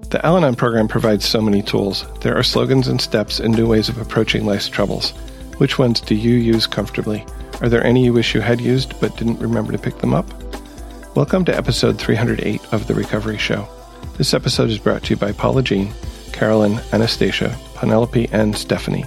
The Al Anon program provides so many tools. There are slogans and steps and new ways of approaching life's troubles. Which ones do you use comfortably? Are there any you wish you had used but didn't remember to pick them up? Welcome to episode 308 of The Recovery Show. This episode is brought to you by Paula Jean, Carolyn, Anastasia, Penelope, and Stephanie.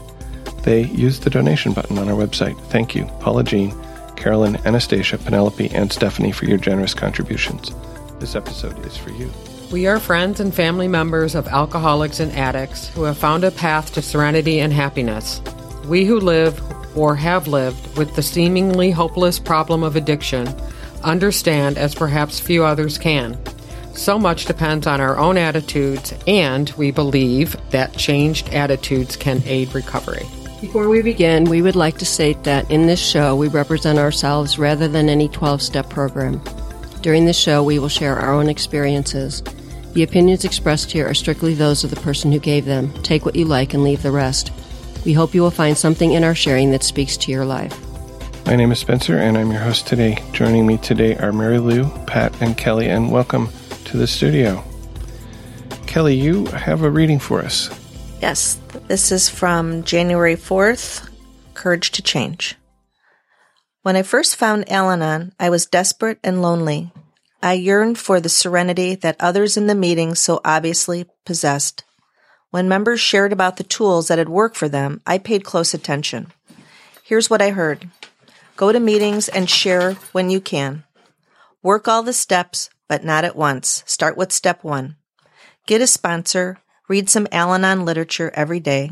They use the donation button on our website. Thank you, Paula Jean, Carolyn, Anastasia, Penelope, and Stephanie for your generous contributions. This episode is for you. We are friends and family members of alcoholics and addicts who have found a path to serenity and happiness. We who live or have lived with the seemingly hopeless problem of addiction understand as perhaps few others can. So much depends on our own attitudes, and we believe that changed attitudes can aid recovery. Before we begin, we would like to state that in this show we represent ourselves rather than any 12 step program. During the show, we will share our own experiences. The opinions expressed here are strictly those of the person who gave them. Take what you like and leave the rest. We hope you will find something in our sharing that speaks to your life. My name is Spencer, and I'm your host today. Joining me today are Marylou, Pat, and Kelly, and welcome to the studio. Kelly, you have a reading for us. Yes, this is from January 4th Courage to Change. When I first found Al Anon, I was desperate and lonely. I yearned for the serenity that others in the meeting so obviously possessed. When members shared about the tools that had worked for them, I paid close attention. Here's what I heard Go to meetings and share when you can. Work all the steps, but not at once. Start with step one. Get a sponsor, read some Al Anon literature every day,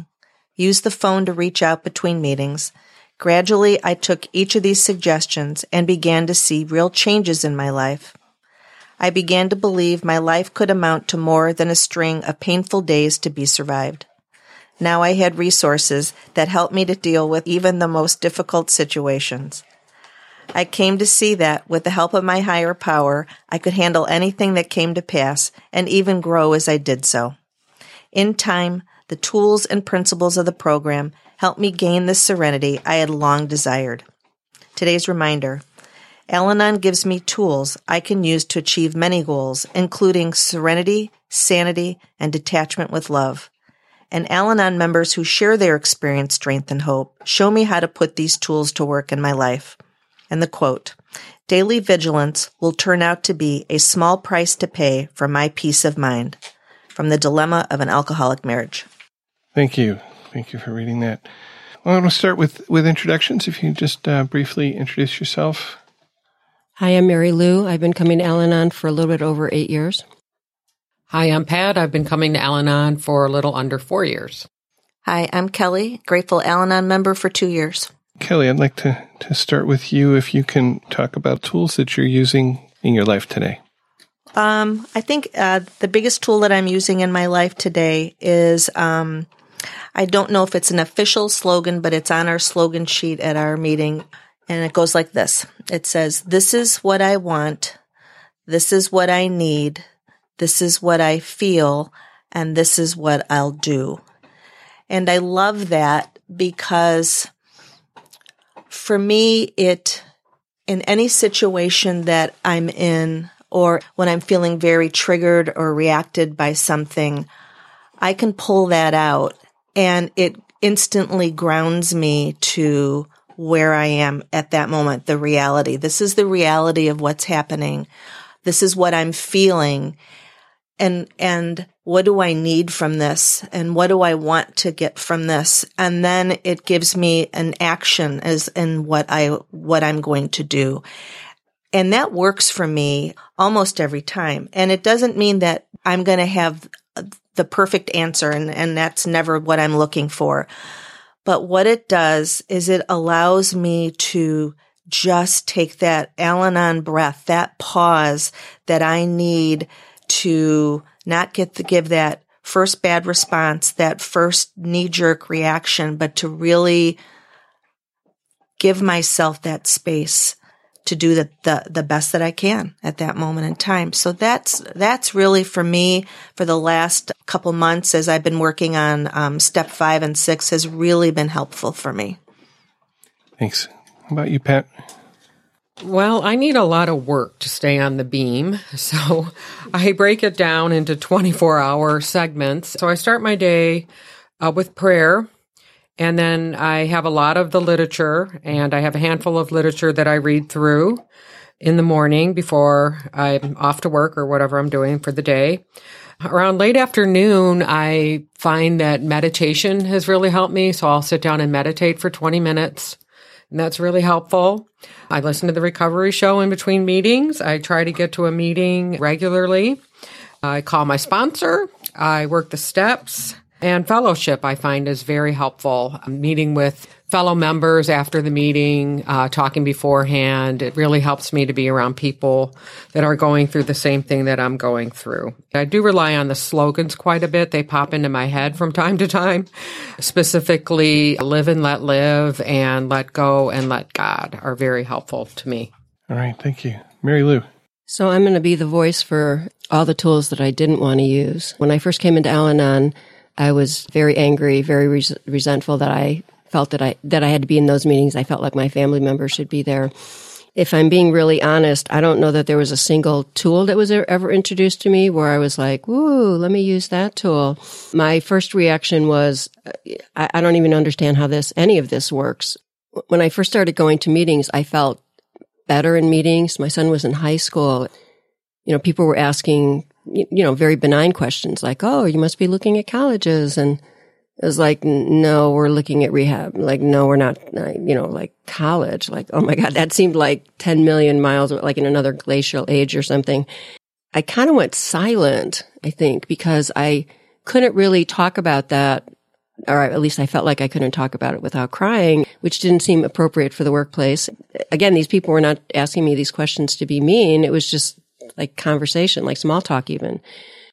use the phone to reach out between meetings. Gradually, I took each of these suggestions and began to see real changes in my life. I began to believe my life could amount to more than a string of painful days to be survived. Now I had resources that helped me to deal with even the most difficult situations. I came to see that with the help of my higher power, I could handle anything that came to pass and even grow as I did so. In time, the tools and principles of the program helped me gain the serenity I had long desired. Today's reminder Al Anon gives me tools I can use to achieve many goals, including serenity, sanity, and detachment with love. And Al Anon members who share their experience, strength, and hope show me how to put these tools to work in my life. And the quote, daily vigilance will turn out to be a small price to pay for my peace of mind. From the dilemma of an alcoholic marriage. Thank you. Thank you for reading that. Well, I want to start with, with introductions. If you just uh, briefly introduce yourself. Hi, I'm Marylou. I've been coming to Al Anon for a little bit over eight years. Hi, I'm Pat. I've been coming to Al Anon for a little under four years. Hi, I'm Kelly, grateful Al Anon member for two years. Kelly, I'd like to, to start with you if you can talk about tools that you're using in your life today. Um, I think uh, the biggest tool that I'm using in my life today is um, I don't know if it's an official slogan, but it's on our slogan sheet at our meeting. And it goes like this It says, This is what I want. This is what I need. This is what I feel. And this is what I'll do. And I love that because for me, it, in any situation that I'm in, or when I'm feeling very triggered or reacted by something, I can pull that out and it instantly grounds me to where I am at that moment, the reality. This is the reality of what's happening. This is what I'm feeling. And, and what do I need from this? And what do I want to get from this? And then it gives me an action as in what I, what I'm going to do. And that works for me almost every time. And it doesn't mean that I'm going to have the perfect answer and, and that's never what I'm looking for. But what it does is it allows me to just take that Al Anon breath, that pause that I need to not get to give that first bad response, that first knee jerk reaction, but to really give myself that space to do the, the, the best that I can at that moment in time. So that's, that's really for me for the last couple months as I've been working on um, step five and six has really been helpful for me. Thanks. How about you, Pat? Well, I need a lot of work to stay on the beam. So I break it down into 24 hour segments. So I start my day uh, with prayer. And then I have a lot of the literature and I have a handful of literature that I read through in the morning before I'm off to work or whatever I'm doing for the day. Around late afternoon, I find that meditation has really helped me. So I'll sit down and meditate for 20 minutes. And that's really helpful. I listen to the recovery show in between meetings. I try to get to a meeting regularly. I call my sponsor. I work the steps. And fellowship, I find, is very helpful. Meeting with fellow members after the meeting, uh, talking beforehand, it really helps me to be around people that are going through the same thing that I'm going through. I do rely on the slogans quite a bit. They pop into my head from time to time. Specifically, live and let live and let go and let God are very helpful to me. All right. Thank you. Marylou. So I'm going to be the voice for all the tools that I didn't want to use. When I first came into Al Anon, I was very angry, very res- resentful that I felt that I that I had to be in those meetings. I felt like my family members should be there. If I'm being really honest, I don't know that there was a single tool that was ever introduced to me where I was like, "Woo, let me use that tool." My first reaction was, uh, I, I don't even understand how this any of this works. When I first started going to meetings, I felt better in meetings. My son was in high school. You know, people were asking you know, very benign questions like, oh, you must be looking at colleges. And it was like, no, we're looking at rehab. Like, no, we're not, uh, you know, like college. Like, oh my God, that seemed like 10 million miles, like in another glacial age or something. I kind of went silent, I think, because I couldn't really talk about that. Or at least I felt like I couldn't talk about it without crying, which didn't seem appropriate for the workplace. Again, these people were not asking me these questions to be mean. It was just like conversation, like small talk even.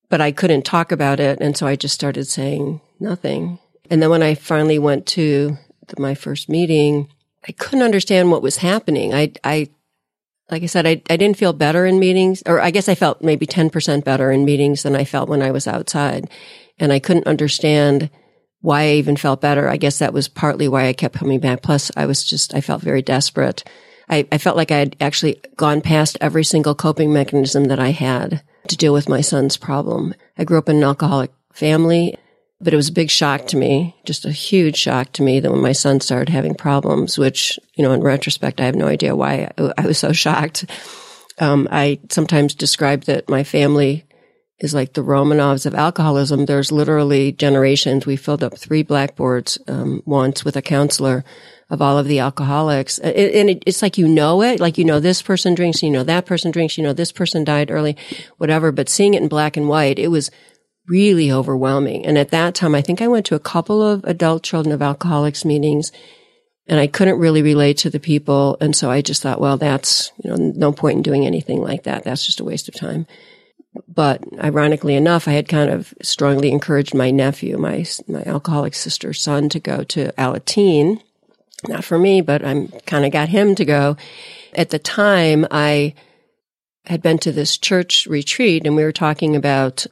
But I couldn't talk about it. And so I just started saying nothing. And then when I finally went to the, my first meeting, I couldn't understand what was happening. I, I, like I said, I, I didn't feel better in meetings, or I guess I felt maybe 10% better in meetings than I felt when I was outside. And I couldn't understand why I even felt better. I guess that was partly why I kept coming back. Plus, I was just, I felt very desperate. I, I felt like I had actually gone past every single coping mechanism that I had to deal with my son's problem. I grew up in an alcoholic family, but it was a big shock to me, just a huge shock to me that when my son started having problems, which, you know, in retrospect, I have no idea why I was so shocked. Um, I sometimes describe that my family is like the Romanovs of alcoholism. There's literally generations. We filled up three blackboards um, once with a counselor of all of the alcoholics. Uh, and it's like you know it, like you know this person drinks, you know that person drinks, you know this person died early, whatever. But seeing it in black and white, it was really overwhelming. And at that time, I think I went to a couple of adult children of alcoholics meetings and I couldn't really relate to the people. And so I just thought, well, that's, you know, no point in doing anything like that. That's just a waste of time. But ironically enough, I had kind of strongly encouraged my nephew, my, my alcoholic sister's son to go to Alateen not for me, but I'm kind of got him to go. At the time, I had been to this church retreat and we were talking about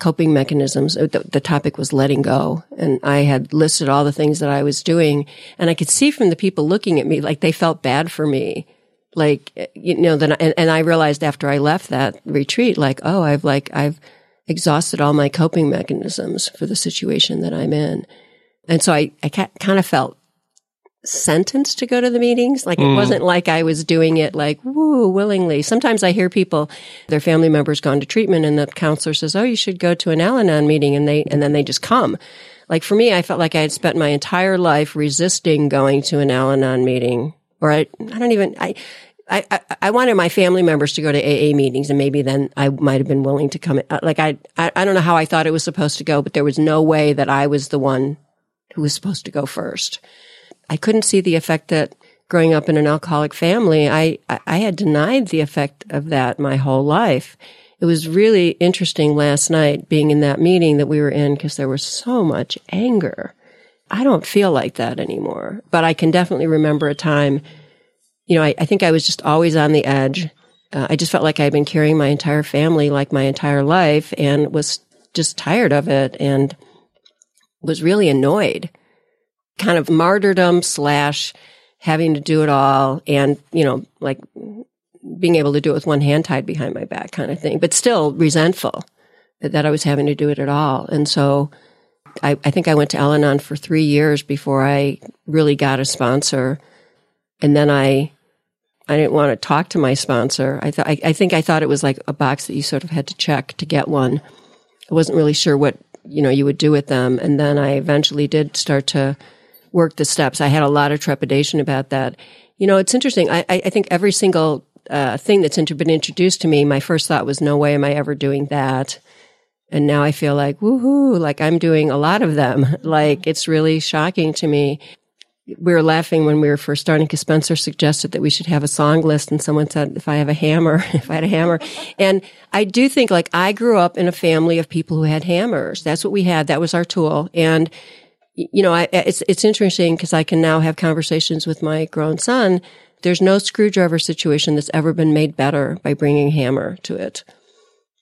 coping mechanisms. Uh, the, the, topic was letting go. And I had listed all the things that I was doing. And I could see from the people looking at me, like they felt bad for me. Like, you know, then, and, and I realized after I left that retreat, like, oh, I've like, I've exhausted all my coping mechanisms for the situation that I'm in. And so I, I kind of felt sentenced to go to the meetings. Like it mm. wasn't like I was doing it like, woo, willingly. Sometimes I hear people, their family members gone to treatment and the counselor says, Oh, you should go to an Al Anon meeting. And they, and then they just come. Like for me, I felt like I had spent my entire life resisting going to an Al Anon meeting or I, I don't even, I, I, I, I wanted my family members to go to AA meetings and maybe then I might have been willing to come. Like I, I, I don't know how I thought it was supposed to go, but there was no way that I was the one who was supposed to go first. I couldn't see the effect that growing up in an alcoholic family, I, I had denied the effect of that my whole life. It was really interesting last night being in that meeting that we were in because there was so much anger. I don't feel like that anymore, but I can definitely remember a time, you know, I, I think I was just always on the edge. Uh, I just felt like I'd been carrying my entire family like my entire life and was just tired of it and was really annoyed kind of martyrdom slash having to do it all and, you know, like being able to do it with one hand tied behind my back kind of thing, but still resentful that I was having to do it at all. And so I, I think I went to Al Anon for three years before I really got a sponsor. And then I, I didn't want to talk to my sponsor. I thought, I, I think I thought it was like a box that you sort of had to check to get one. I wasn't really sure what, you know, you would do with them. And then I eventually did start to work the steps. I had a lot of trepidation about that. You know, it's interesting. I, I think every single uh, thing that's inter- been introduced to me, my first thought was, no way am I ever doing that. And now I feel like, woohoo, like I'm doing a lot of them. Like it's really shocking to me we were laughing when we were first starting because Spencer suggested that we should have a song list and someone said, if I have a hammer, if I had a hammer. And I do think like I grew up in a family of people who had hammers. That's what we had. That was our tool. And, you know, I, it's, it's interesting because I can now have conversations with my grown son. There's no screwdriver situation that's ever been made better by bringing hammer to it.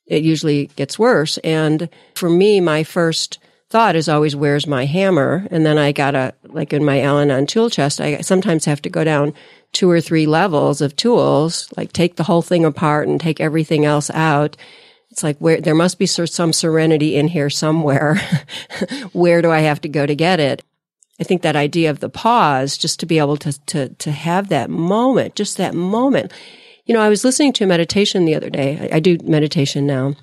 It usually gets worse. And for me, my first thought is always, where's my hammer? And then I gotta, like in my Al Anon tool chest, I sometimes have to go down two or three levels of tools, like take the whole thing apart and take everything else out. It's like where there must be some serenity in here somewhere. where do I have to go to get it? I think that idea of the pause, just to be able to, to, to have that moment, just that moment. You know, I was listening to a meditation the other day. I, I do meditation now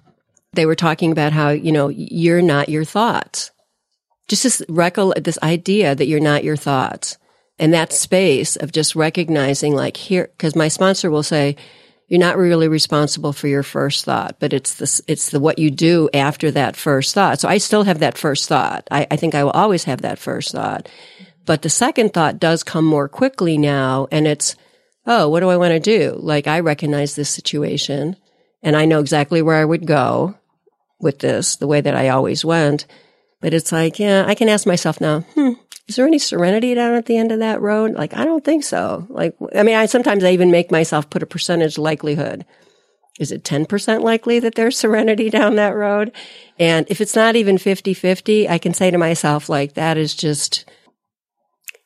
they were talking about how, you know, you're not your thoughts. Just this recol- this idea that you're not your thoughts. And that space of just recognizing like here, cause my sponsor will say, you're not really responsible for your first thought, but it's the, it's the what you do after that first thought. So I still have that first thought. I, I think I will always have that first thought. But the second thought does come more quickly now. And it's, oh, what do I want to do? Like I recognize this situation and I know exactly where I would go with this the way that I always went. But it's like, yeah, I can ask myself now, hmm, is there any serenity down at the end of that road? Like, I don't think so. Like, I mean, I sometimes I even make myself put a percentage likelihood. Is it 10% likely that there's serenity down that road? And if it's not even 50 50, I can say to myself, like, that is just,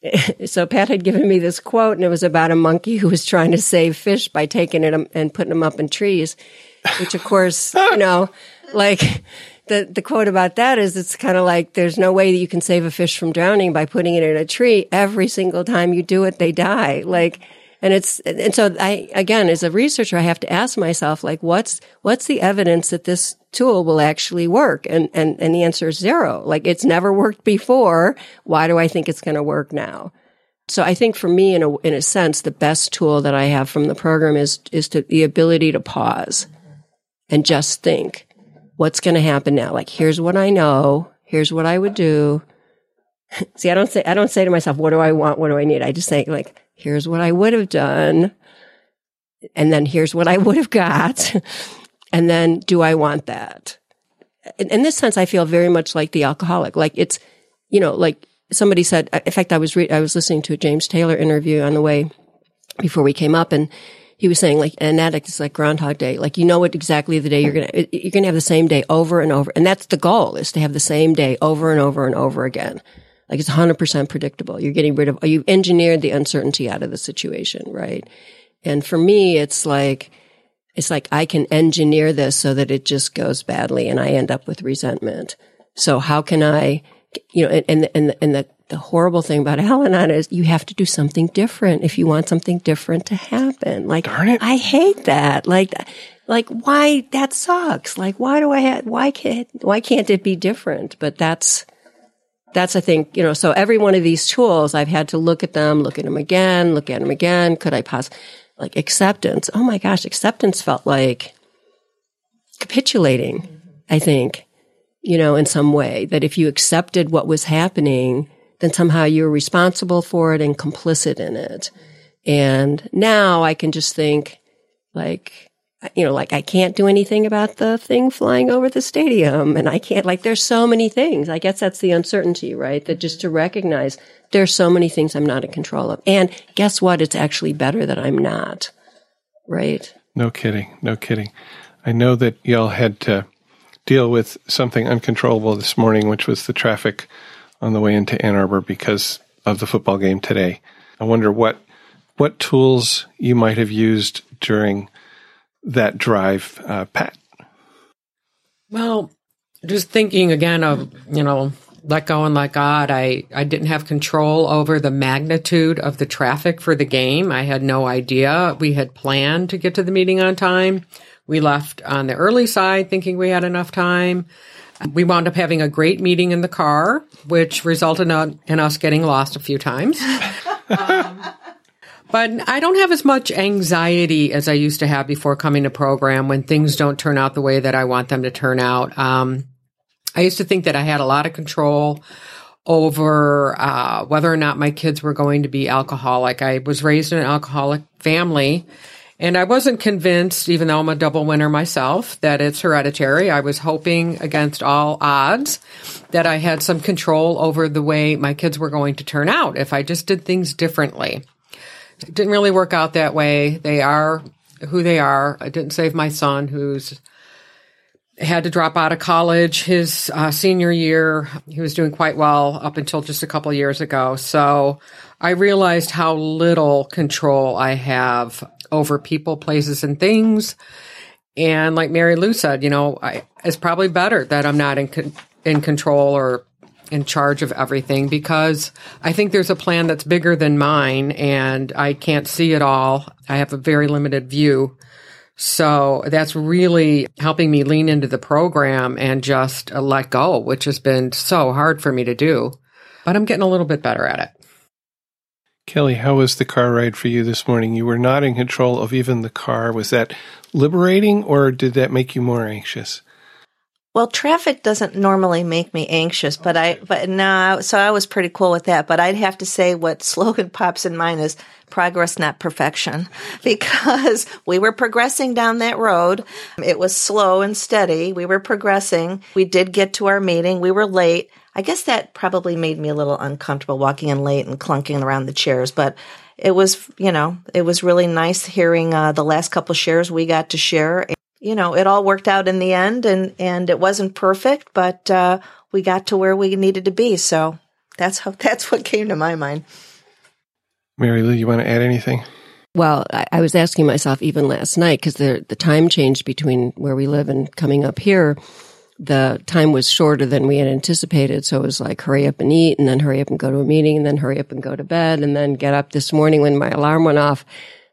so Pat had given me this quote and it was about a monkey who was trying to save fish by taking it um, and putting them up in trees, which of course, you know, like the the quote about that is it's kind of like there's no way that you can save a fish from drowning by putting it in a tree. Every single time you do it, they die. Like and it's and so I again as a researcher I have to ask myself like what's what's the evidence that this tool will actually work and and and the answer is zero. Like it's never worked before. Why do I think it's going to work now? So I think for me in a in a sense the best tool that I have from the program is is to the ability to pause and just think what's going to happen now? Like, here's what I know. Here's what I would do. See, I don't say, I don't say to myself, what do I want? What do I need? I just say like, here's what I would have done. And then here's what I would have got. and then do I want that? In, in, this sense, I feel very much like the alcoholic. Like it's, you know, like somebody said, in fact, I was, re- I was listening to a James Taylor interview on the way before we came up and he was saying like an addict is like Groundhog Day. Like you know what exactly the day you're gonna you're gonna have the same day over and over, and that's the goal is to have the same day over and over and over again. Like it's 100% predictable. You're getting rid of you've engineered the uncertainty out of the situation, right? And for me, it's like it's like I can engineer this so that it just goes badly, and I end up with resentment. So how can I, you know, and and and, and the the horrible thing about Al Anon is you have to do something different if you want something different to happen. Like, Darn it. I hate that. Like, like why that sucks. Like, why do I have, why can't, why can't it be different? But that's, that's, I think, you know, so every one of these tools, I've had to look at them, look at them again, look at them again. Could I pass, like acceptance? Oh my gosh, acceptance felt like capitulating, I think, you know, in some way that if you accepted what was happening, then somehow you're responsible for it and complicit in it. And now I can just think like, you know, like I can't do anything about the thing flying over the stadium and I can't, like, there's so many things. I guess that's the uncertainty, right? That just to recognize there's so many things I'm not in control of. And guess what? It's actually better that I'm not, right? No kidding. No kidding. I know that y'all had to deal with something uncontrollable this morning, which was the traffic on the way into Ann Arbor because of the football game today. I wonder what what tools you might have used during that drive, uh, Pat. Well, just thinking again of you know let go and let God. I, I didn't have control over the magnitude of the traffic for the game. I had no idea. We had planned to get to the meeting on time. We left on the early side thinking we had enough time. We wound up having a great meeting in the car, which resulted in us getting lost a few times. um, but I don't have as much anxiety as I used to have before coming to program when things don't turn out the way that I want them to turn out. Um, I used to think that I had a lot of control over uh, whether or not my kids were going to be alcoholic. I was raised in an alcoholic family. And I wasn't convinced, even though I'm a double winner myself, that it's hereditary. I was hoping against all odds that I had some control over the way my kids were going to turn out if I just did things differently. It didn't really work out that way. They are who they are. I didn't save my son, who's had to drop out of college his uh, senior year. He was doing quite well up until just a couple years ago. So I realized how little control I have over people, places, and things. And like Marylou said, you know, I, it's probably better that I'm not in con- in control or in charge of everything because I think there's a plan that's bigger than mine and I can't see it all. I have a very limited view. So that's really helping me lean into the program and just uh, let go, which has been so hard for me to do. But I'm getting a little bit better at it. Kelly, how was the car ride for you this morning? You were not in control of even the car. Was that liberating or did that make you more anxious? Well, traffic doesn't normally make me anxious, but I, but no, so I was pretty cool with that. But I'd have to say what slogan pops in mind is progress, not perfection, because we were progressing down that road. It was slow and steady. We were progressing. We did get to our meeting. We were late. I guess that probably made me a little uncomfortable walking in late and clunking around the chairs, but it was, you know, it was really nice hearing uh, the last couple shares we got to share. You know, it all worked out in the end, and and it wasn't perfect, but uh, we got to where we needed to be. So that's how that's what came to my mind. Marylou, you want to add anything? Well, I, I was asking myself even last night because the the time change between where we live and coming up here the time was shorter than we had anticipated. So it was like, hurry up and eat and then hurry up and go to a meeting and then hurry up and go to bed and then get up this morning when my alarm went off.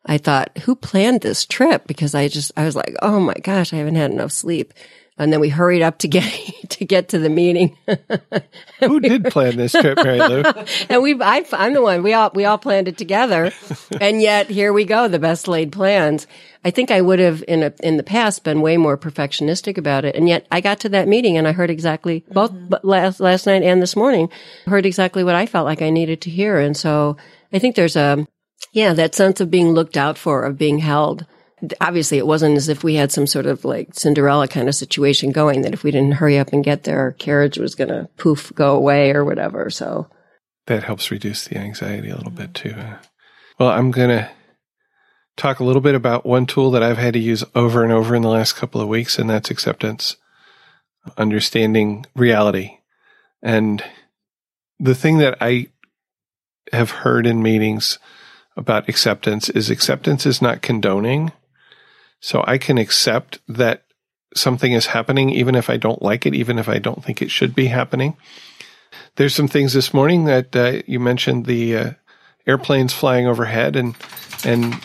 I thought, who planned this trip? Because I just, I was like, oh my gosh, I haven't had enough sleep and then we hurried up to get to get to the meeting. Who did plan this trip, Marylou? and we, I, am the one. We all we all planned it together, and yet here we go, the best laid plans. I think I would have in a, in the past been way more perfectionistic about it, and yet I got to that meeting and I heard exactly both mm-hmm. last last night and this morning heard exactly what I felt like I needed to hear, and so I think there's a yeah that sense of being looked out for, of being held obviously it wasn't as if we had some sort of like Cinderella kind of situation going that if we didn't hurry up and get there, our carriage was going to poof go away or whatever. So that helps reduce the anxiety a little bit too. Well, I'm going to talk a little bit about one tool that I've had to use over and over in the last couple of weeks, and that's acceptance, understanding reality. And the thing that I have heard in meetings about acceptance is acceptance is not condoning. So I can accept that something is happening, even if I don't like it, even if I don't think it should be happening. There's some things this morning that uh, you mentioned the uh, airplanes flying overhead, and and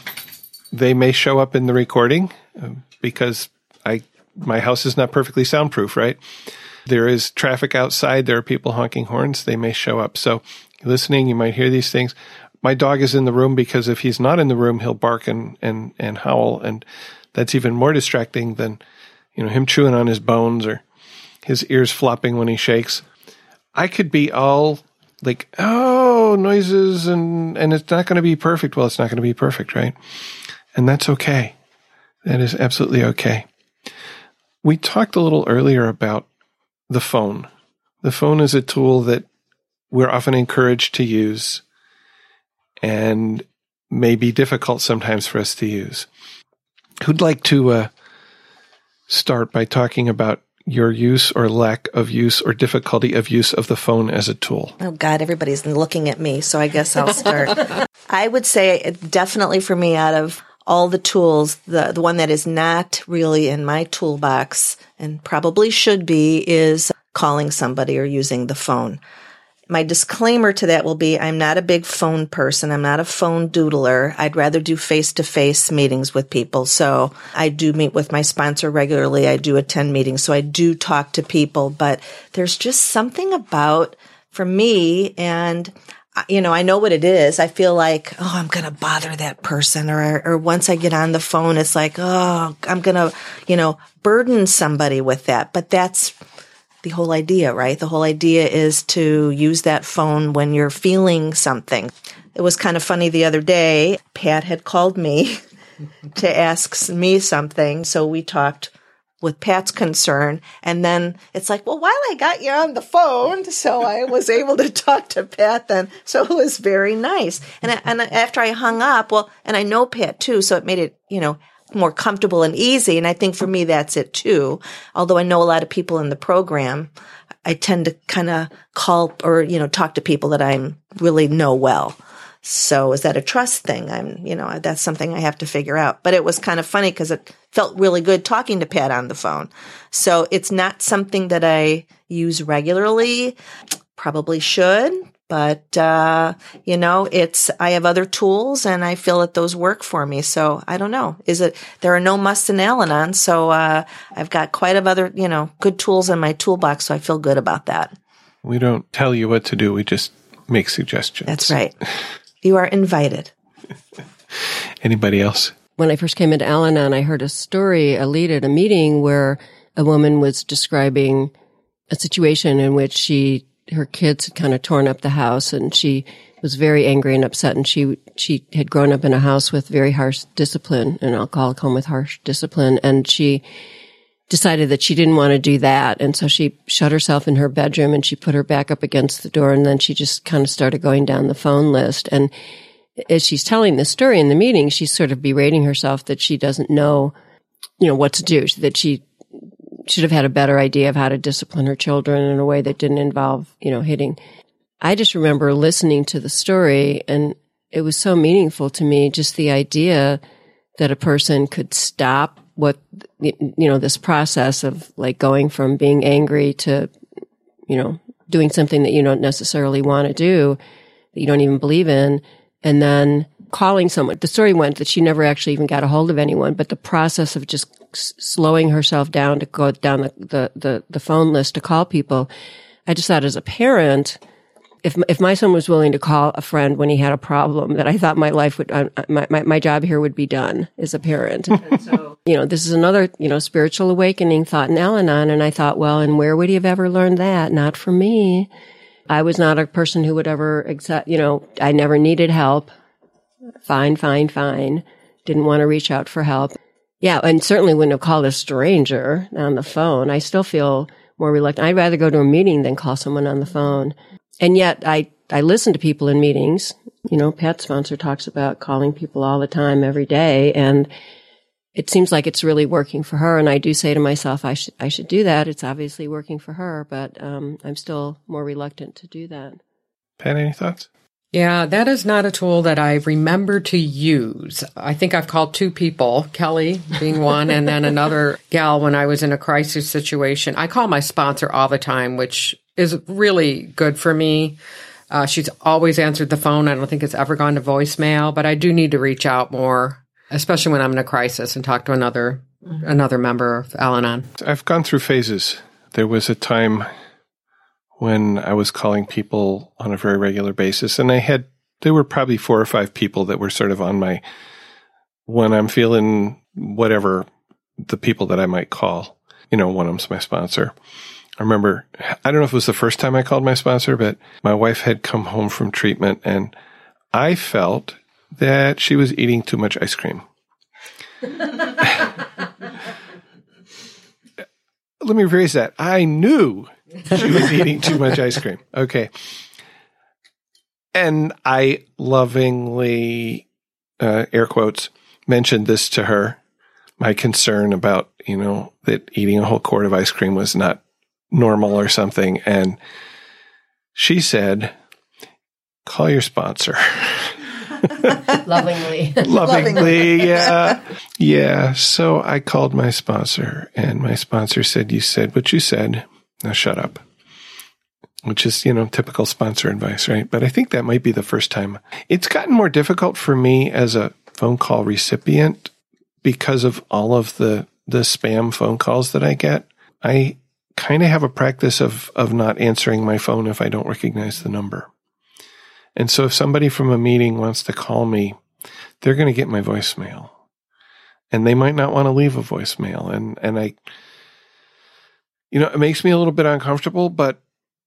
they may show up in the recording uh, because I my house is not perfectly soundproof, right? There is traffic outside. There are people honking horns. They may show up. So listening, you might hear these things. My dog is in the room because if he's not in the room, he'll bark and and and howl and that's even more distracting than, you know, him chewing on his bones or his ears flopping when he shakes. I could be all like, oh, noises and, and it's not going to be perfect. Well, it's not going to be perfect, right? And that's okay. That is absolutely okay. We talked a little earlier about the phone. The phone is a tool that we're often encouraged to use and may be difficult sometimes for us to use. Who'd like to uh, start by talking about your use or lack of use or difficulty of use of the phone as a tool? Oh, God, everybody's looking at me, so I guess I'll start. I would say definitely for me, out of all the tools, the, the one that is not really in my toolbox and probably should be is calling somebody or using the phone. My disclaimer to that will be I'm not a big phone person. I'm not a phone doodler. I'd rather do face to face meetings with people. So I do meet with my sponsor regularly. I do attend meetings. So I do talk to people, but there's just something about for me and uh, you know, I know what it is. I feel like, oh, I'm going to bother that person. Or, or once I get on the phone, it's like, oh, I'm going to, you know, burden somebody with that. But that's the whole idea, right? The whole idea is to use that phone when you're feeling something. It was kind of funny the other day. Pat had called me to ask me something. So we talked with Pat's concern. And then it's like, well, while I got you on the phone, so I was able to talk to Pat then. So it was very nice. And, I, and after I hung up, well, and I know Pat too, so it made it, you know, more comfortable and easy. And I think for me, that's it too. Although I know a lot of people in the program, I tend to kind of call or, you know, talk to people that I really know well. So is that a trust thing? I'm, you know, that's something I have to figure out. But it was kind of funny because it felt really good talking to Pat on the phone. So it's not something that I use regularly. Probably should, but uh, you know it's i have other tools and i feel that those work for me. So i don't know. Is it there are no musts in al-anon so uh, i've got quite a other you know good tools in my toolbox so i feel good about that. We don't tell you what to do. We just make suggestions. That's right. You are invited. Anybody else? When i first came into al-anon i heard a story a lead at a meeting where a woman was describing a situation in which she her kids had kind of torn up the house and she was very angry and upset and she she had grown up in a house with very harsh discipline an alcoholic home with harsh discipline and she decided that she didn't want to do that and so she shut herself in her bedroom and she put her back up against the door and then she just kind of started going down the phone list and as she's telling the story in the meeting she's sort of berating herself that she doesn't know you know what to do that she should have had a better idea of how to discipline her children in a way that didn't involve, you know, hitting. I just remember listening to the story and it was so meaningful to me, just the idea that a person could stop what, you know, this process of like going from being angry to, you know, doing something that you don't necessarily want to do, that you don't even believe in, and then calling someone. The story went that she never actually even got a hold of anyone, but the process of just slowing herself down to go down the, the, the, the phone list to call people. I just thought as a parent, if if my son was willing to call a friend when he had a problem, that I thought my life would uh, my, my, my job here would be done as a parent. And so you know, this is another you know spiritual awakening thought in Al-Anon, and I thought, well, and where would he have ever learned that? Not for me. I was not a person who would ever accept. You know, I never needed help. Fine, fine, fine. Didn't want to reach out for help. Yeah, and certainly wouldn't have called a stranger on the phone. I still feel more reluctant. I'd rather go to a meeting than call someone on the phone. And yet I, I listen to people in meetings. You know, Pat sponsor talks about calling people all the time, every day. And it seems like it's really working for her. And I do say to myself, I should, I should do that. It's obviously working for her, but, um, I'm still more reluctant to do that. Pat, any thoughts? Yeah, that is not a tool that I remember to use. I think I've called two people, Kelly being one, and then another gal when I was in a crisis situation. I call my sponsor all the time, which is really good for me. Uh, she's always answered the phone. I don't think it's ever gone to voicemail, but I do need to reach out more, especially when I'm in a crisis and talk to another another member of Al-Anon. I've gone through phases. There was a time when I was calling people on a very regular basis. And I had, there were probably four or five people that were sort of on my, when I'm feeling whatever, the people that I might call, you know, one of them's my sponsor. I remember, I don't know if it was the first time I called my sponsor, but my wife had come home from treatment and I felt that she was eating too much ice cream. Let me rephrase that. I knew she was eating too much ice cream. Okay. And I lovingly, uh, air quotes, mentioned this to her. my concern about, you know, that eating a whole quart of ice cream was not normal or something. And she said, call your sponsor. Lovingly. Lovingly, yeah. Yeah. So I called my sponsor and my sponsor said, you said what you said. Now shut up. Which is, you know, typical sponsor advice, right? But I think that might be the first time. It's gotten more difficult for me as a phone call recipient because of all of the, the spam phone calls that I get. I kind of have a practice of, of not answering my phone if I don't recognize the number. And so if somebody from a meeting wants to call me, they're going to get my voicemail and they might not want to leave a voicemail. And, and I, you know, it makes me a little bit uncomfortable, but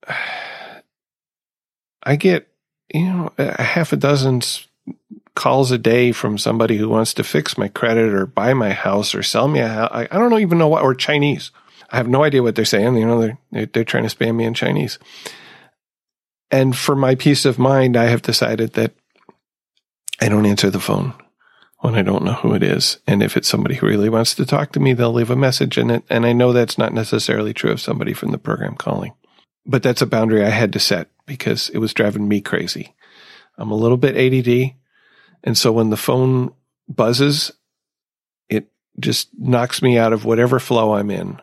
I get, you know, a half a dozen calls a day from somebody who wants to fix my credit or buy my house or sell me a house. I, I don't even know what, or Chinese. I have no idea what they're saying. You know, they're, they're trying to spam me in Chinese. And for my peace of mind, I have decided that I don't answer the phone when I don't know who it is. And if it's somebody who really wants to talk to me, they'll leave a message in it. And I know that's not necessarily true of somebody from the program calling. But that's a boundary I had to set because it was driving me crazy. I'm a little bit ADD. And so when the phone buzzes, it just knocks me out of whatever flow I'm in.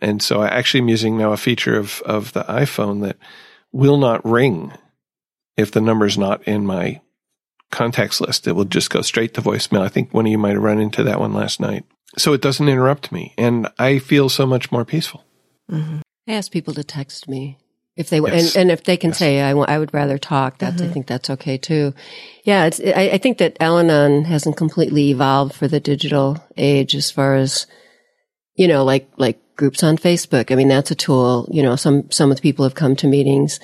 And so I actually am using now a feature of, of the iPhone that will not ring if the number's not in my contacts list. It will just go straight to voicemail. I think one of you might have run into that one last night. So it doesn't interrupt me. And I feel so much more peaceful. Mm-hmm. I ask people to text me if they yes. and, and, if they can yes. say I, w- I would rather talk. That's mm-hmm. I think that's okay too. Yeah, it's I, I think that Al-Anon hasn't completely evolved for the digital age as far as you know, like like groups on Facebook. I mean, that's a tool. You know, some some of the people have come to meetings,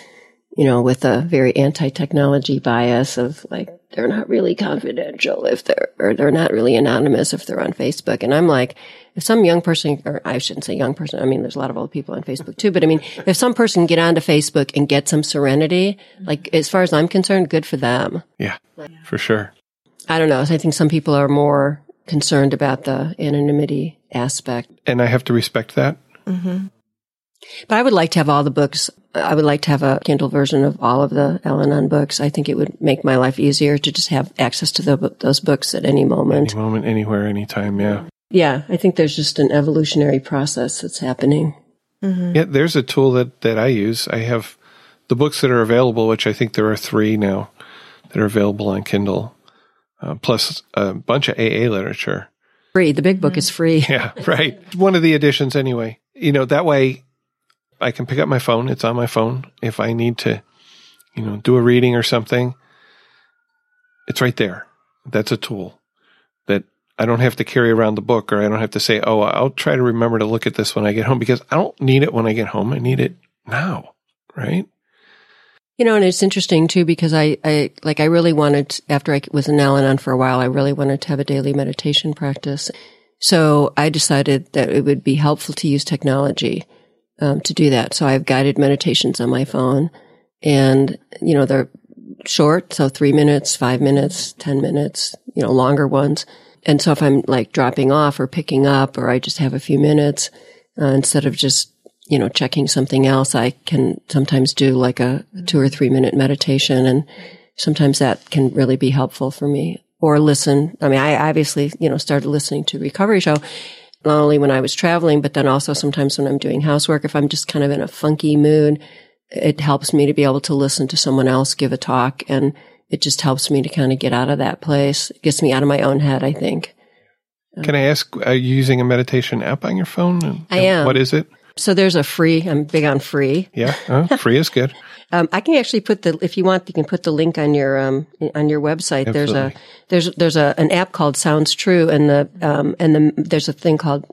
you know, with a very anti-technology bias of like they're not really confidential if they're or they're not really anonymous if they're on Facebook. And I'm like, if some young person, or I shouldn't say young person, I mean, there's a lot of old people on Facebook too, but I mean, if some person get onto Facebook and get some serenity, like as far as I'm concerned, good for them. Yeah, for sure. I don't know. I think some people are more concerned about the anonymity aspect. And I have to respect that. Mm-hmm. But I would like to have all the books. I would like to have a Kindle version of all of the Al-Anon books. I think it would make my life easier to just have access to the, those books at any moment. Any moment, anywhere, anytime. Yeah. Yeah. I think there's just an evolutionary process that's happening. Mm-hmm. Yeah. There's a tool that, that I use. I have the books that are available, which I think there are three now that are available on Kindle uh, plus a bunch of AA literature. Free. The big book is free. Yeah, right. One of the editions, anyway. You know, that way I can pick up my phone. It's on my phone. If I need to, you know, do a reading or something, it's right there. That's a tool that I don't have to carry around the book or I don't have to say, oh, I'll try to remember to look at this when I get home because I don't need it when I get home. I need it now, right? You know, and it's interesting too because I, I like I really wanted after I was in Al-Anon for a while, I really wanted to have a daily meditation practice. So I decided that it would be helpful to use technology um, to do that. So I have guided meditations on my phone, and you know they're short, so three minutes, five minutes, ten minutes, you know, longer ones. And so if I'm like dropping off or picking up, or I just have a few minutes uh, instead of just you know, checking something else, I can sometimes do like a two or three minute meditation. And sometimes that can really be helpful for me or listen. I mean, I obviously, you know, started listening to recovery show not only when I was traveling, but then also sometimes when I'm doing housework, if I'm just kind of in a funky mood, it helps me to be able to listen to someone else give a talk and it just helps me to kind of get out of that place. It gets me out of my own head, I think. Can I ask, are you using a meditation app on your phone? I am. What is it? So there's a free. I'm big on free. Yeah, uh, free is good. um, I can actually put the if you want, you can put the link on your um, on your website. Absolutely. There's a there's there's a an app called Sounds True, and the um, and the there's a thing called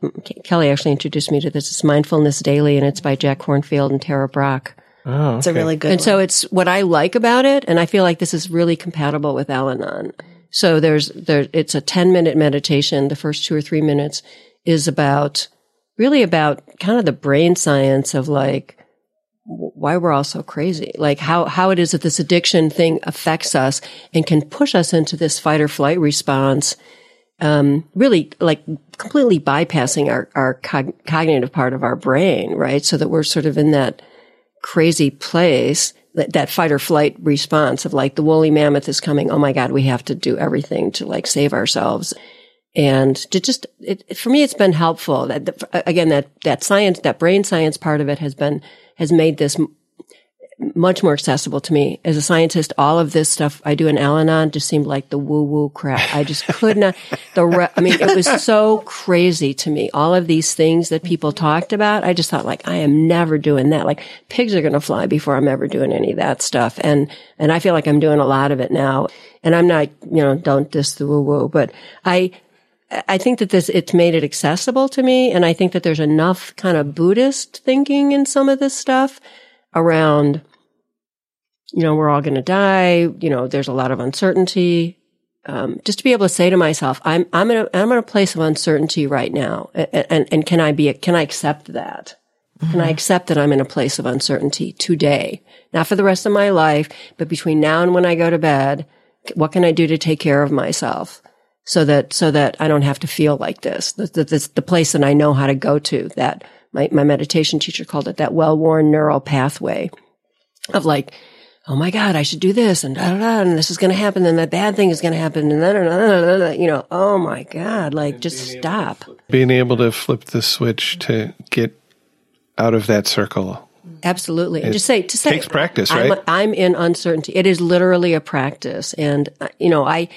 Kelly actually introduced me to this. It's Mindfulness Daily, and it's by Jack Kornfield and Tara Brach. Oh, okay. It's a really good. And one. so it's what I like about it, and I feel like this is really compatible with Al-Anon. So there's there it's a 10 minute meditation. The first two or three minutes is about really about kind of the brain science of like why we're all so crazy, like how, how it is that this addiction thing affects us and can push us into this fight or flight response um, really like completely bypassing our, our cog- cognitive part of our brain, right? So that we're sort of in that crazy place, that, that fight or flight response of like the woolly mammoth is coming. Oh my God, we have to do everything to like save ourselves. And to just, it, for me, it's been helpful that, again, that, that science, that brain science part of it has been, has made this much more accessible to me as a scientist. All of this stuff I do in Al-Anon just seemed like the woo woo crap. I just could not. The re- I mean, it was so crazy to me. All of these things that people talked about, I just thought like, I am never doing that. Like pigs are going to fly before I'm ever doing any of that stuff. And and I feel like I'm doing a lot of it now. And I'm not, you know, don't diss the woo woo, but I. I think that this, it's made it accessible to me. And I think that there's enough kind of Buddhist thinking in some of this stuff around, you know, we're all going to die. You know, there's a lot of uncertainty. Um, just to be able to say to myself, I'm, I'm in a, I'm in a place of uncertainty right now. And, and, and can I be, can I accept that? Mm-hmm. Can I accept that I'm in a place of uncertainty today? Not for the rest of my life, but between now and when I go to bed, what can I do to take care of myself? So that, so that I don't have to feel like this. That this, the place that I know how to go to, that my, my meditation teacher called it that well-worn neural pathway of like, oh my God, I should do this and da, da, da, and this is going to happen and that bad thing is going to happen and then, you know, oh my God, like just stop. Being able to flip the switch to get out of that circle. Absolutely. And just say, to say, takes practice, right? I'm, I'm in uncertainty. It is literally a practice. And, uh, you know, I,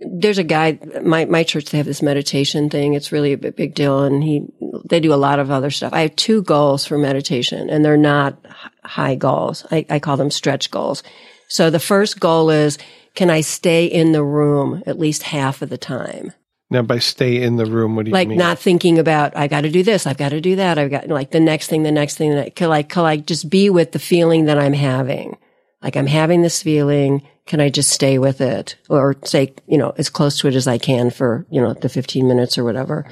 there's a guy, my, my church, they have this meditation thing. It's really a big deal. And he, they do a lot of other stuff. I have two goals for meditation and they're not high goals. I, I call them stretch goals. So the first goal is, can I stay in the room at least half of the time? Now, by stay in the room, what do you like mean? not thinking about I got to do this, I've got to do that, I've got like the next thing, the next thing. That can like can like just be with the feeling that I'm having. Like I'm having this feeling. Can I just stay with it or say you know as close to it as I can for you know the 15 minutes or whatever.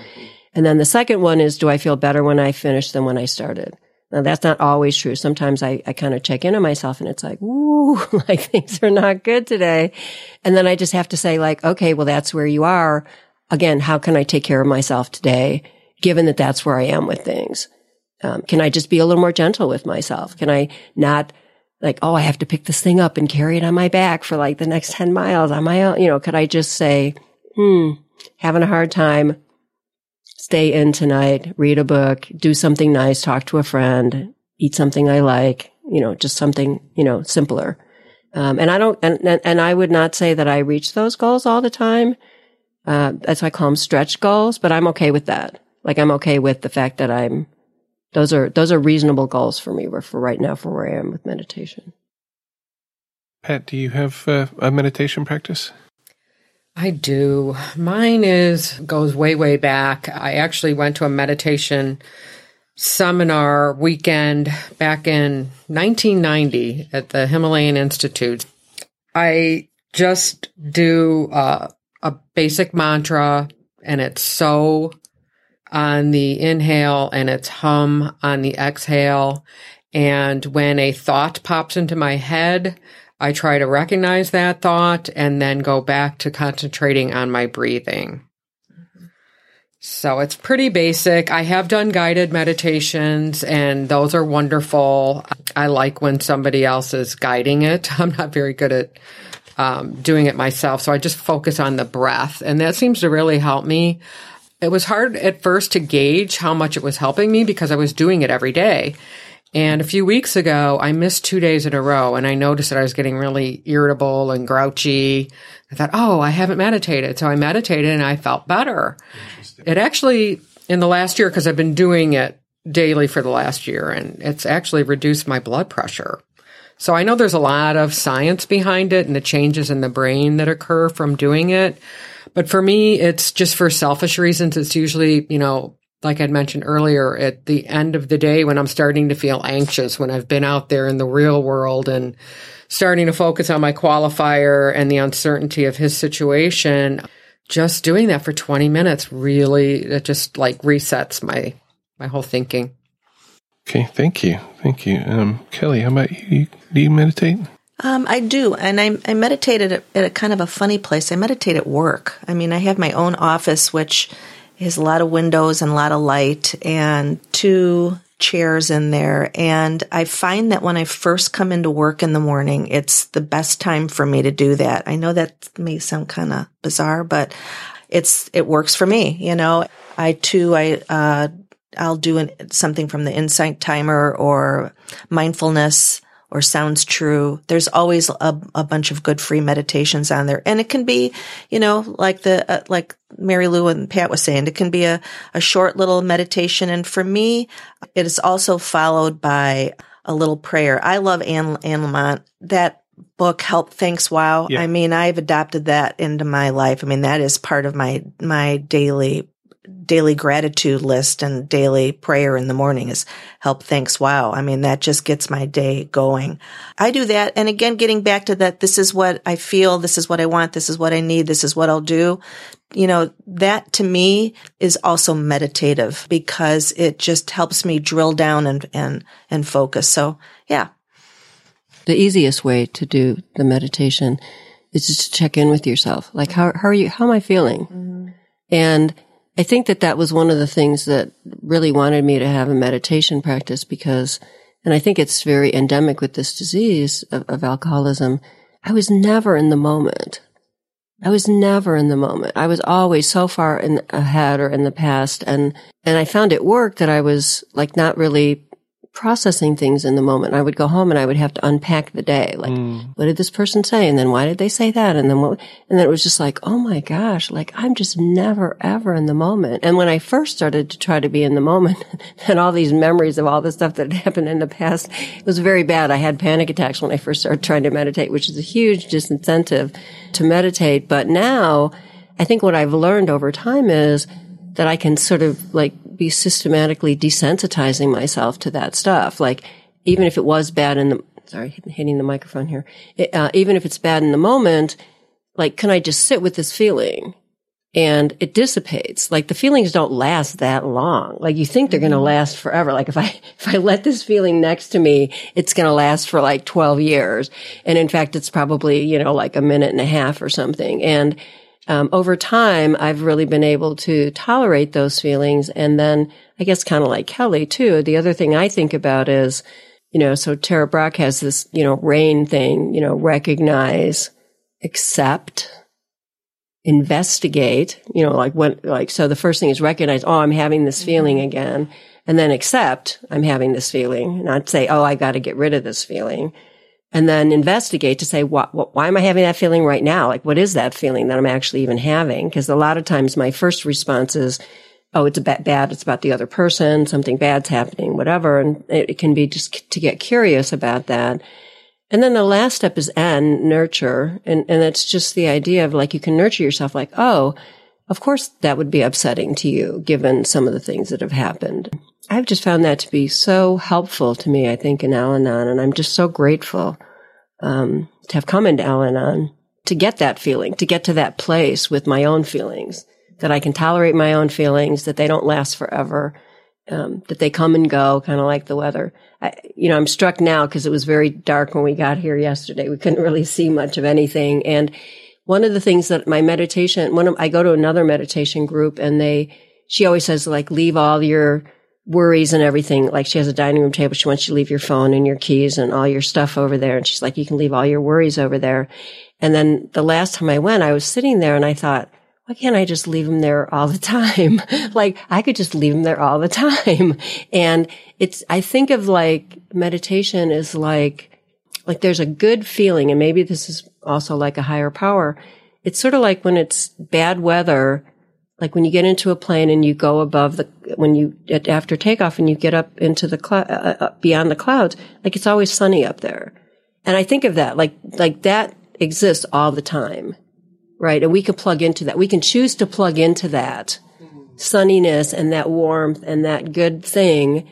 And then the second one is, do I feel better when I finish than when I started? Now that's not always true. Sometimes I, I kind of check in on myself and it's like, ooh, like things are not good today. And then I just have to say like, okay, well, that's where you are. Again, how can I take care of myself today, given that that's where I am with things? Um, can I just be a little more gentle with myself? Can I not like, oh, I have to pick this thing up and carry it on my back for like the next 10 miles on my own? You know, could I just say, hmm, having a hard time stay in tonight, read a book, do something nice, talk to a friend, eat something I like, you know, just something, you know, simpler. Um, and I don't, and, and I would not say that I reach those goals all the time. Uh, that's why I call them stretch goals, but I'm okay with that. Like I'm okay with the fact that I'm, those are, those are reasonable goals for me for right now for where I am with meditation. Pat, do you have uh, a meditation practice? I do. Mine is goes way way back. I actually went to a meditation seminar weekend back in 1990 at the Himalayan Institute. I just do uh, a basic mantra and it's so on the inhale and it's hum on the exhale. And when a thought pops into my head, I try to recognize that thought and then go back to concentrating on my breathing. So it's pretty basic. I have done guided meditations and those are wonderful. I like when somebody else is guiding it. I'm not very good at um, doing it myself. So I just focus on the breath and that seems to really help me. It was hard at first to gauge how much it was helping me because I was doing it every day. And a few weeks ago, I missed two days in a row and I noticed that I was getting really irritable and grouchy. I thought, oh, I haven't meditated. So I meditated and I felt better. It actually, in the last year, because I've been doing it daily for the last year, and it's actually reduced my blood pressure. So I know there's a lot of science behind it and the changes in the brain that occur from doing it. But for me, it's just for selfish reasons. It's usually, you know, like I'd mentioned earlier, at the end of the day when I'm starting to feel anxious, when I've been out there in the real world and starting to focus on my qualifier and the uncertainty of his situation, just doing that for 20 minutes really, it just like resets my, my whole thinking. Okay. Thank you. Thank you. Um, Kelly, how about you? Do you meditate? Um, I do, and I, I meditate at a, at a kind of a funny place. I meditate at work. I mean, I have my own office, which has a lot of windows and a lot of light, and two chairs in there. And I find that when I first come into work in the morning, it's the best time for me to do that. I know that may sound kind of bizarre, but it's, it works for me. You know, I too, I, uh, I'll do an, something from the insight timer or mindfulness or sounds true. There's always a, a bunch of good free meditations on there. And it can be, you know, like the, uh, like Marylou and Pat was saying, it can be a, a short little meditation. And for me, it is also followed by a little prayer. I love Anne, Anne Lamott. That book, Help Thanks Wow. Yeah. I mean, I've adopted that into my life. I mean, that is part of my, my daily daily gratitude list and daily prayer in the morning is help thanks wow. I mean that just gets my day going. I do that. And again getting back to that this is what i feel this is what i want this is what i need this is what i'll do. You know that to me is also meditative because it just helps me drill down and and and focus. So yeah. The easiest way to do the meditation is just to check in with yourself. Like how, how are you how am i feeling? Mm-hmm. and I think that that was one of the things that really wanted me to have a meditation practice because, and I think it's very endemic with this disease of, of alcoholism. I was never in the moment. I was never in the moment. I was always so far in ahead or in the past. And, and I found it worked that I was like not really processing things in the moment. I would go home and I would have to unpack the day. Like, mm. what did this person say? And then why did they say that? And then what? And then it was just like, oh my gosh, like I'm just never ever in the moment. And when I first started to try to be in the moment and all these memories of all the stuff that had happened in the past, it was very bad. I had panic attacks when I first started trying to meditate, which is a huge disincentive to meditate. But now I think what I've learned over time is that I can sort of like be systematically desensitizing myself to that stuff. Like, even if it was bad in the, sorry, hitting the microphone here, it, uh, even if it's bad in the moment, like, can I just sit with this feeling? And it dissipates. Like the feelings don't last that long. Like you think they're going to mm-hmm. last forever. Like if I, if I let this feeling next to me, it's going to last for like 12 years. And in fact, it's probably, you know, like a minute and a half or something. And um, over time, I've really been able to tolerate those feelings. And then I guess kind of like Kelly too. The other thing I think about is, you know, so Tara Brach has this, you know, RAIN thing, you know, recognize, accept, investigate, you know, like when, like, so the first thing is recognize, oh, I'm having this feeling mm-hmm. again. And then accept, I'm having this feeling, not say, oh, I got to get rid of this feeling and then investigate to say, what, what, why am I having that feeling right now? Like, what is that feeling that I'm actually even having? Because a lot of times my first response is, oh, it's a bad, it's about the other person, something bad's happening, whatever. And it, it can be just to get curious about that. And then the last step is N, nurture. And, and it's just the idea of like, you can nurture yourself like, oh, of course that would be upsetting to you given some of the things that have happened. I've just found that to be so helpful to me, I think, in Al Anon. And I'm just so grateful um, to have come into Al Anon to get that feeling, to get to that place with my own feelings, that I can tolerate my own feelings, that they don't last forever, um, that they come and go, kind of like the weather. I, you know, I'm struck now because it was very dark when we got here yesterday. We couldn't really see much of anything. And one of the things that my meditation, one of, I go to another meditation group and they, she always says like, leave all your worries and everything. Like she has a dining room table. She wants you to leave your phone and your keys and all your stuff over there. And she's like, you can leave all your worries over there. And then the last time I went, I was sitting there and I thought, why can't I just leave them there all the time? like I could just leave them there all the time. And it's, I think of like meditation is like, like there's a good feeling and maybe this is also like a higher power. It's sort of like when it's bad weather like when you get into a plane and you go above the when you after takeoff and you get up into the cloud uh, uh, beyond the clouds like it's always sunny up there. And i think of that like like that exists all the time right? And we can plug into that. We can choose to plug into that sunniness and that warmth and that good thing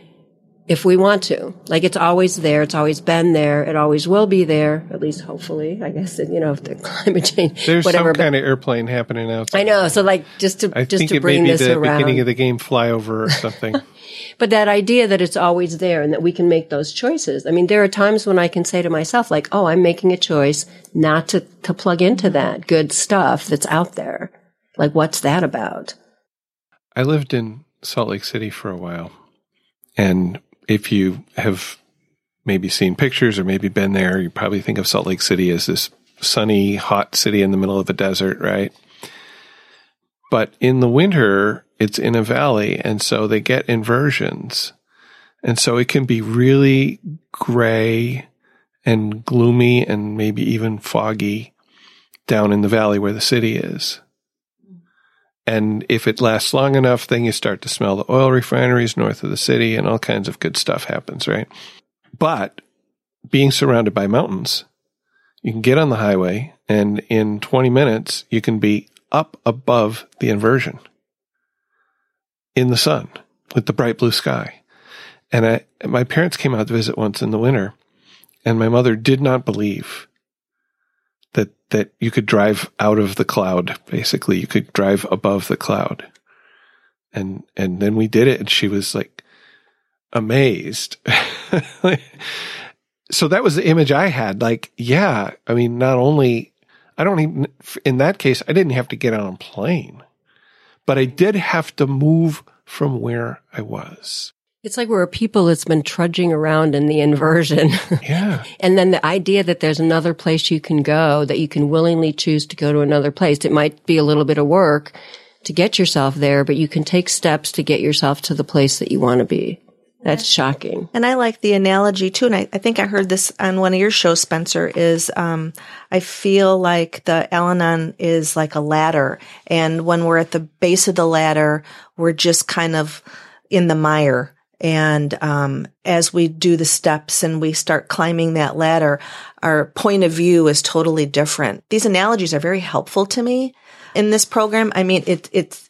if we want to. Like it's always there. It's always been there. It always will be there. At least hopefully. I guess you know if the climate change, There's whatever. some kind of airplane happening outside. I know. So like just to I just think to it bring may be this the around. beginning of the game flyover or something. But that idea that it's always there and that we can make those choices. I mean, there are times when I can say to myself, like, oh, I'm making a choice not to, to plug into that good stuff that's out there. Like, what's that about? I lived in Salt Lake City for a while. And if you have maybe seen pictures or maybe been there, you probably think of Salt Lake City as this sunny, hot city in the middle of a desert, right? But in the winter, it's in a valley. And so they get inversions. And so it can be really gray and gloomy and maybe even foggy down in the valley where the city is. And if it lasts long enough, then you start to smell the oil refineries north of the city and all kinds of good stuff happens, right? But being surrounded by mountains, you can get on the highway and in 20 minutes, you can be up above the inversion in the sun with the bright blue sky. And I, my parents came out to visit once in the winter and my mother did not believe that that you could drive out of the cloud basically. You could drive above the cloud. And and then we did it and she was like amazed. So that was the image i had. Like yeah i mean not only i don't even in that case i didn't have to get on a plane but i did have to move from where i was It's like we're a people that's been trudging around in the inversion. yeah and then the idea that there's another place you can go, that you can willingly choose to go to another place. It might be a little bit of work to get yourself there, but you can take steps to get yourself to the place that you want to be. That's shocking. And I like the analogy too, and I, I think I heard this on one of your shows, Spencer, is um, I feel like the Al-Anon is like a ladder. And when we're at the base of the ladder, we're just kind of in the mire. And um, as we do the steps and we start climbing that ladder, our point of view is totally different. These analogies are very helpful to me in this program. I mean, it, it's,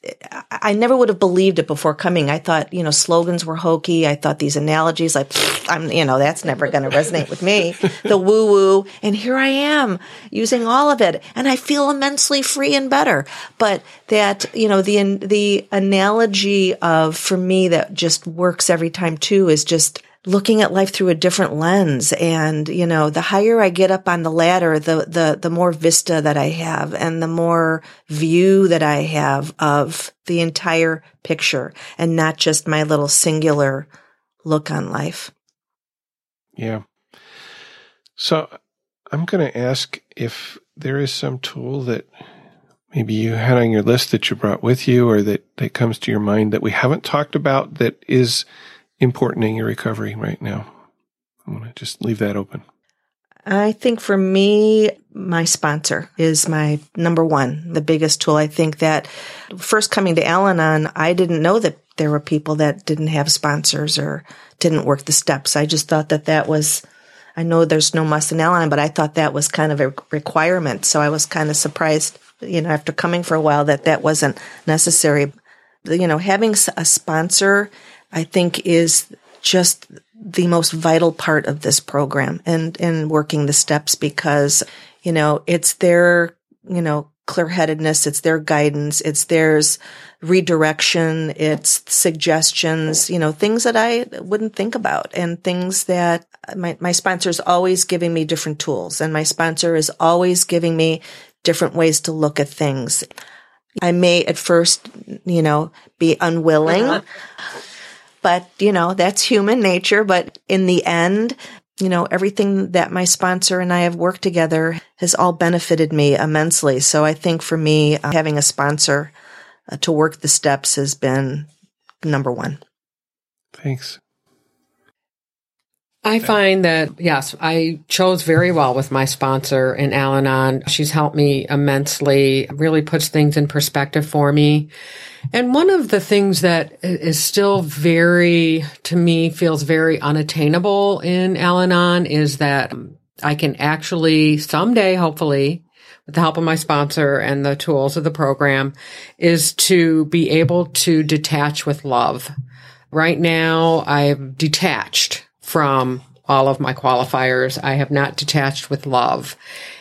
I never would have believed it before coming. I thought, you know, slogans were hokey. I thought these analogies, like, I'm, you know, that's never going to resonate with me. The woo woo. And here I am using all of it. And I feel immensely free and better. But that, you know, the, the analogy of, for me, that just works every time too is just, looking at life through a different lens. And, you know, the higher I get up on the ladder, the, the, the more vista that I have and the more view that I have of the entire picture and not just my little singular look on life. Yeah. So I'm going to ask if there is some tool that maybe you had on your list that you brought with you or that, that comes to your mind that we haven't talked about that is important in your recovery right now. I want to just leave that open. I think for me, my sponsor is my number one, the biggest tool. I think that first coming to Al Anon, I didn't know that there were people that didn't have sponsors or didn't work the steps. I just thought that that was, I know there's no must in Al Anon, but I thought that was kind of a requirement. So I was kind of surprised, you know, after coming for a while that that wasn't necessary. You know, having a sponsor I think is just the most vital part of this program and, and working the steps because, you know, it's their, you know, clear headedness. It's their guidance. It's theirs redirection. It's suggestions, you know, things that I wouldn't think about and things that my, my sponsor is always giving me different tools and my sponsor is always giving me different ways to look at things. I may at first, you know, be unwilling. Uh-huh. But you know, that's human nature. But in the end, you know, everything that my sponsor and I have worked together has all benefited me immensely. So I think for me, uh, having a sponsor uh, to work the steps has been number one. Thanks. I find that, yes, I chose very well with my sponsor in Al Anon. She's helped me immensely, really puts things in perspective for me. And one of the things that is still very, to me, feels very unattainable in Al Anon is that I can actually someday, hopefully, with the help of my sponsor and the tools of the program, is to be able to detach with love Right now, I've detached from all of my qualifiers. I have not detached with love.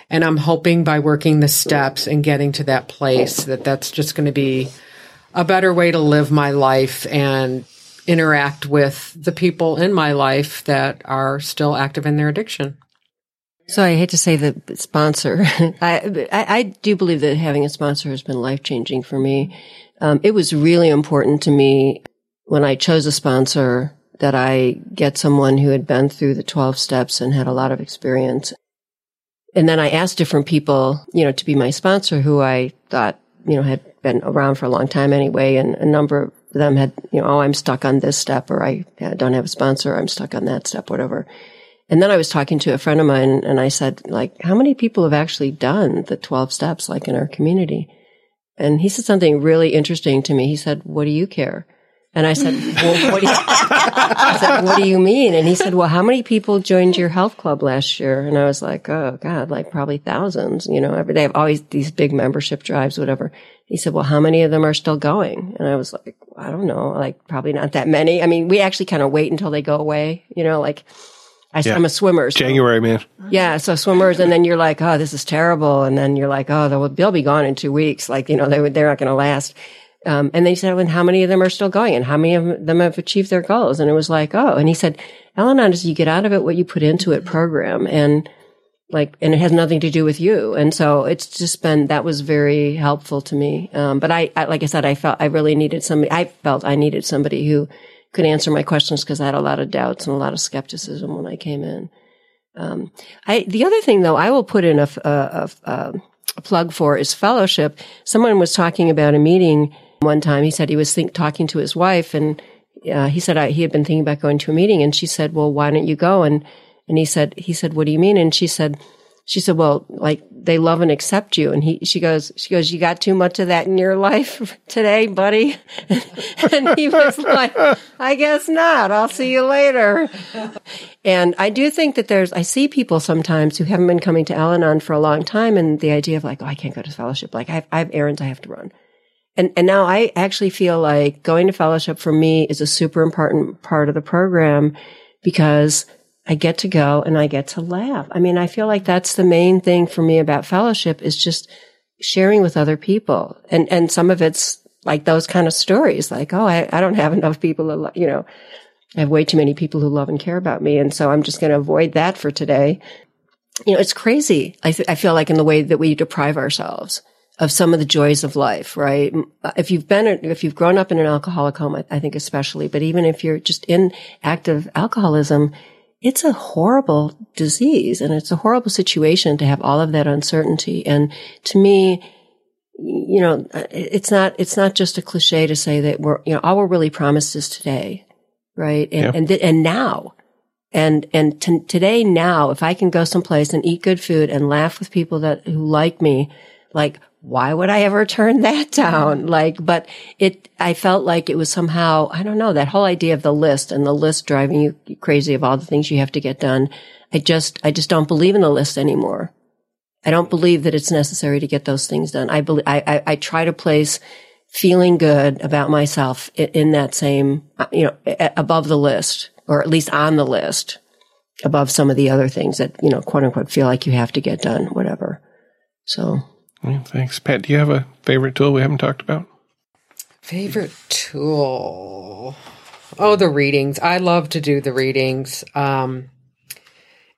And I'm hoping by working the steps and getting to that place that that's just going to be a better way to live my life and interact with the people in my life that are still active in their addiction. So I hate to say the sponsor. I, I, I do believe that having a sponsor has been life changing for me. Um, it was really important to me when I chose a sponsor that I get someone who had been through the 12 steps and had a lot of experience. And then I asked different people, you know, to be my sponsor who I thought, you know, had been around for a long time anyway. And a number of them had, you know, oh, I'm stuck on this step or I don't have a sponsor. I'm stuck on that step, whatever. And then I was talking to a friend of mine and I said, like, how many people have actually done the 12 steps like in our community? And he said something really interesting to me. He said, what do you care? And I said, well, what do you, I said, what do you mean? And he said, well, how many people joined your health club last year? And I was like, oh God, like probably thousands, you know, every day. I've always these big membership drives, whatever. He said, well, how many of them are still going? And I was like, I don't know, like probably not that many. I mean, we actually kind of wait until they go away, you know, like I, am a swimmer. So, January, man. Yeah. So swimmers, and then you're like, oh, this is terrible. And then you're like, oh, they'll, they'll be gone in two weeks. Like, you know, they, they're not going to last. Um, and they said, well, how many of them are still going and how many of them have achieved their goals? And it was like, oh, and he said, Al-Anon is you get out of it what you put into it program. And like, and it has nothing to do with you. And so it's just been, that was very helpful to me. Um, but I, I, like I said, I felt I really needed somebody, I felt I needed somebody who could answer my questions because I had a lot of doubts and a lot of skepticism when I came in. Um, I, the other thing though, I will put in a, a, a, a plug for is fellowship. Someone was talking about a meeting one time. He said he was think, talking to his wife and uh, he said I, he had been thinking about going to a meeting and she said, well, why don't you go? And, and he said, he said, what do you mean? And she said, she said, well, like they love and accept you. And he, she goes, she goes, you got too much of that in your life today, buddy. and he was like, I guess not. I'll see you later. And I do think that there's, I see people sometimes who haven't been coming to Al-Anon for a long time and the idea of like, oh, I can't go to fellowship. Like I have, I have errands I have to run. And, and now I actually feel like going to fellowship for me is a super important part of the program because I get to go and I get to laugh. I mean, I feel like that's the main thing for me about fellowship is just sharing with other people. And, and some of it's like those kind of stories, like, oh, I, I don't have enough people to, you know, I have way too many people who love and care about me. And so I'm just going to avoid that for today. You know, it's crazy. I, th- I feel like in the way that we deprive ourselves of some of the joys of life, right? Uh, if you've been, if you've grown up in an alcoholic home, I, think especially, but even if you're just in active alcoholism, it's a horrible disease and it's a horrible situation to have all of that uncertainty. And to me, you know, uh, it's not, it's not just a cliche to say that we're, you know, all we're really promised is today, right? And, yeah. and, th- and now. And, and t- today, now, if I can go someplace and eat good food and laugh with people that, who like me, like, why would I ever turn that down? Like, but it, I felt like it was somehow, I don't know, that whole idea of the list and the list driving you crazy of all the things you have to get done. I just, I just don't believe in the list anymore. I don't believe that it's necessary to get those things done. I believe, I, I, I try to place feeling good about myself in, in that same, uh, you know, above the list or at least on the list above some of the other things that, you know, quote unquote feel like you have to get done, whatever. So. Yeah, thanks. Pat, do you have a favorite tool we haven't talked about? Favorite tool? Oh, the readings. I love to do the readings. Um,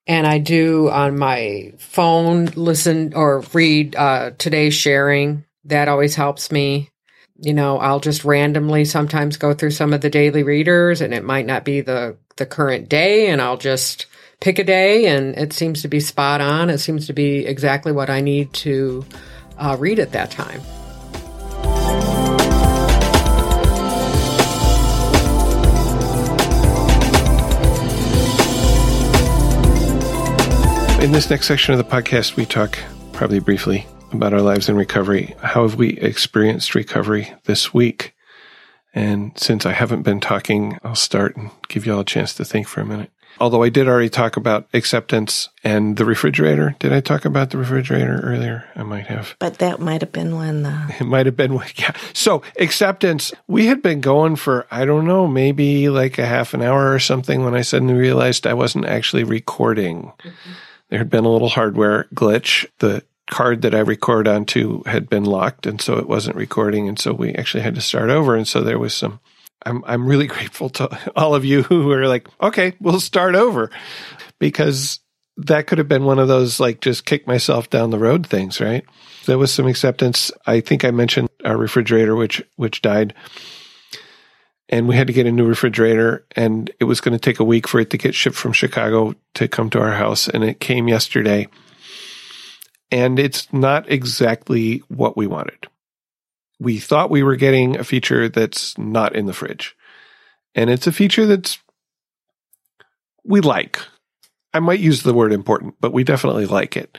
and I do on my phone listen or read uh, today's sharing. That always helps me. You know, I'll just randomly sometimes go through some of the daily readers, and it might not be the the current day, and I'll just pick a day, and it seems to be spot on. It seems to be exactly what I need to uh, read at that time. In this next section of the podcast, we talk probably briefly about our lives in recovery. How have we experienced recovery this week? And since I haven't been talking, I'll start and give you all a chance to think for a minute. Although I did already talk about acceptance and the refrigerator. Did I talk about the refrigerator earlier? I might have. But that might have been when the. It might have been, yeah. So acceptance, we had been going for, I don't know, maybe like a half an hour or something when I suddenly realized I wasn't actually recording. Mm-hmm. There had been a little hardware glitch. The card that I record onto had been locked and so it wasn't recording. And so we actually had to start over. And so there was some I'm I'm really grateful to all of you who are like, okay, we'll start over, because that could have been one of those like just kick myself down the road things, right? There was some acceptance. I think I mentioned our refrigerator, which which died, and we had to get a new refrigerator, and it was going to take a week for it to get shipped from Chicago to come to our house, and it came yesterday, and it's not exactly what we wanted we thought we were getting a feature that's not in the fridge. And it's a feature that's we like. I might use the word important, but we definitely like it.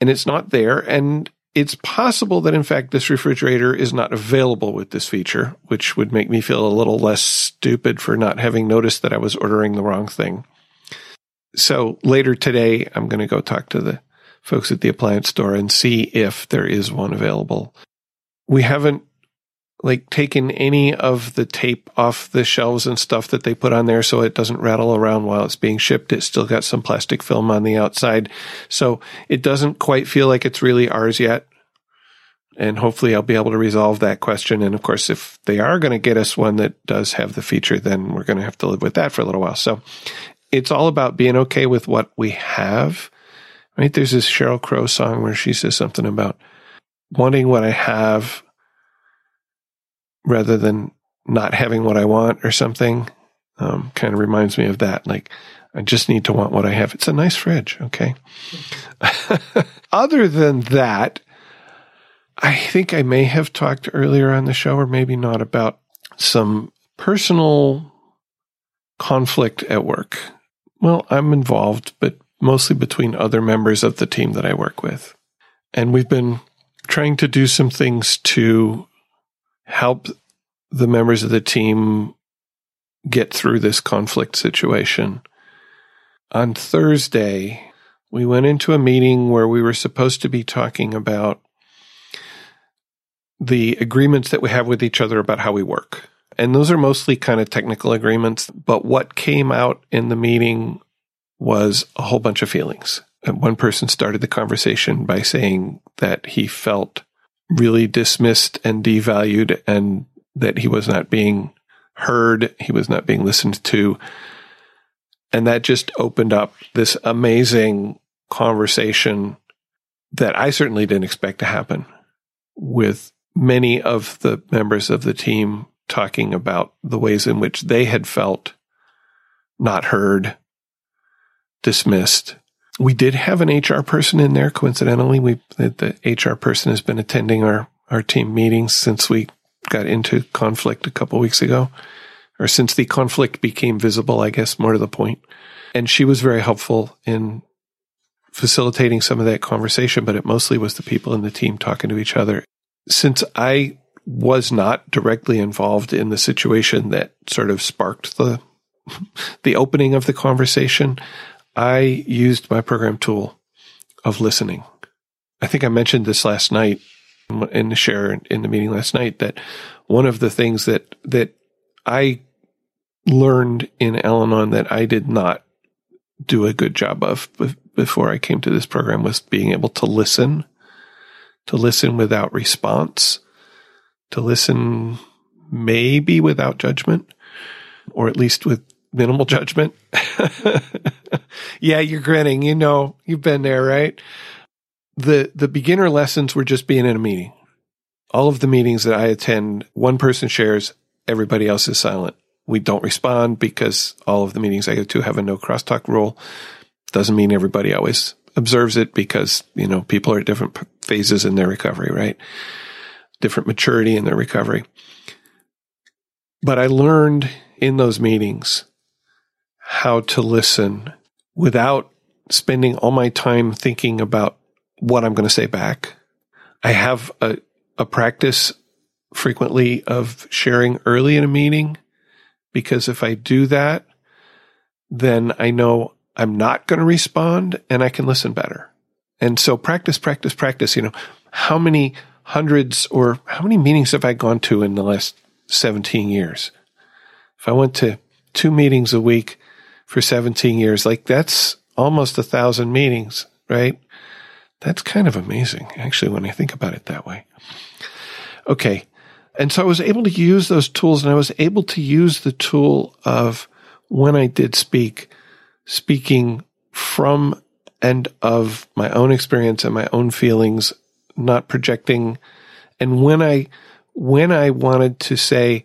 And it's not there. And it's possible that, in fact, this refrigerator is not available with this feature, which would make me feel a little less stupid for not having noticed that I was ordering the wrong thing. So later today, I'm going to go talk to the folks at the appliance store and see if there is one available we haven't like taken any of the tape off the shelves and stuff that they put on there so it doesn't rattle around while it's being shipped. It's still got some plastic film on the outside. So it doesn't quite feel like it's really ours yet. And hopefully I'll be able to resolve that question. And of course, if they are going to get us one that does have the feature, then we're going to have to live with that for a little while. So it's all about being okay with what we have. Right? There's this Sheryl Crow song where she says something about wanting what I have rather than not having what I want or something. Um, kind of reminds me of that. Like, I just need to want what I have. It's a nice fridge. Okay. Other than that, I think I may have talked earlier on the show, or maybe not, about some personal conflict at work. Well, I'm involved, but mostly between other members of the team that I work with. And we've been trying to do some things to help the members of the team get through this conflict situation. On Thursday, we went into a meeting where we were supposed to be talking about the agreements that we have with each other about how we work. And those are mostly kind of technical agreements. But what came out in the meeting was a whole bunch of feelings one person started the conversation by saying that he felt really dismissed and devalued and that he was not being heard, he was not being listened to. And that just opened up this amazing conversation that I certainly didn't expect to happen with many of the members of the team talking about the ways in which they had felt not heard, dismissed, we did have an HR person in there. Coincidentally, we the HR person has been attending our our team meetings since we got into conflict a couple weeks ago, or since the conflict became visible. I guess more to the point, and she was very helpful in facilitating some of that conversation. But it mostly was the people in the team talking to each other. Since I was not directly involved in the situation that sort of sparked the the opening of the conversation. I used my program tool of listening. I think I mentioned this last night in the share in the meeting last night that one of the things that that I learned in Al-Anon that I did not do a good job of before I came to this program was being able to listen, to listen without response, to listen maybe without judgment, or at least with minimal judgment. yeah, you're grinning. You know, you've been there, right? The the beginner lessons were just being in a meeting. All of the meetings that I attend, one person shares, everybody else is silent. We don't respond because all of the meetings I go to have a no crosstalk rule. Doesn't mean everybody always observes it because, you know, people are at different phases in their recovery, right? Different maturity in their recovery. But I learned in those meetings how to listen without spending all my time thinking about what I'm going to say back. I have a, a practice frequently of sharing early in a meeting because if I do that, then I know I'm not going to respond and I can listen better. And so practice, practice, practice. You know, how many hundreds or how many meetings have I gone to in the last 17 years? If I went to two meetings a week for 17 years, like that's almost a thousand meetings, right? That's kind of amazing, actually, when I think about it that way. Okay. And so I was able to use those tools and I was able to use the tool of when I did speak, speaking from and of my own experience and my own feelings, not projecting. And when I, when I wanted to say,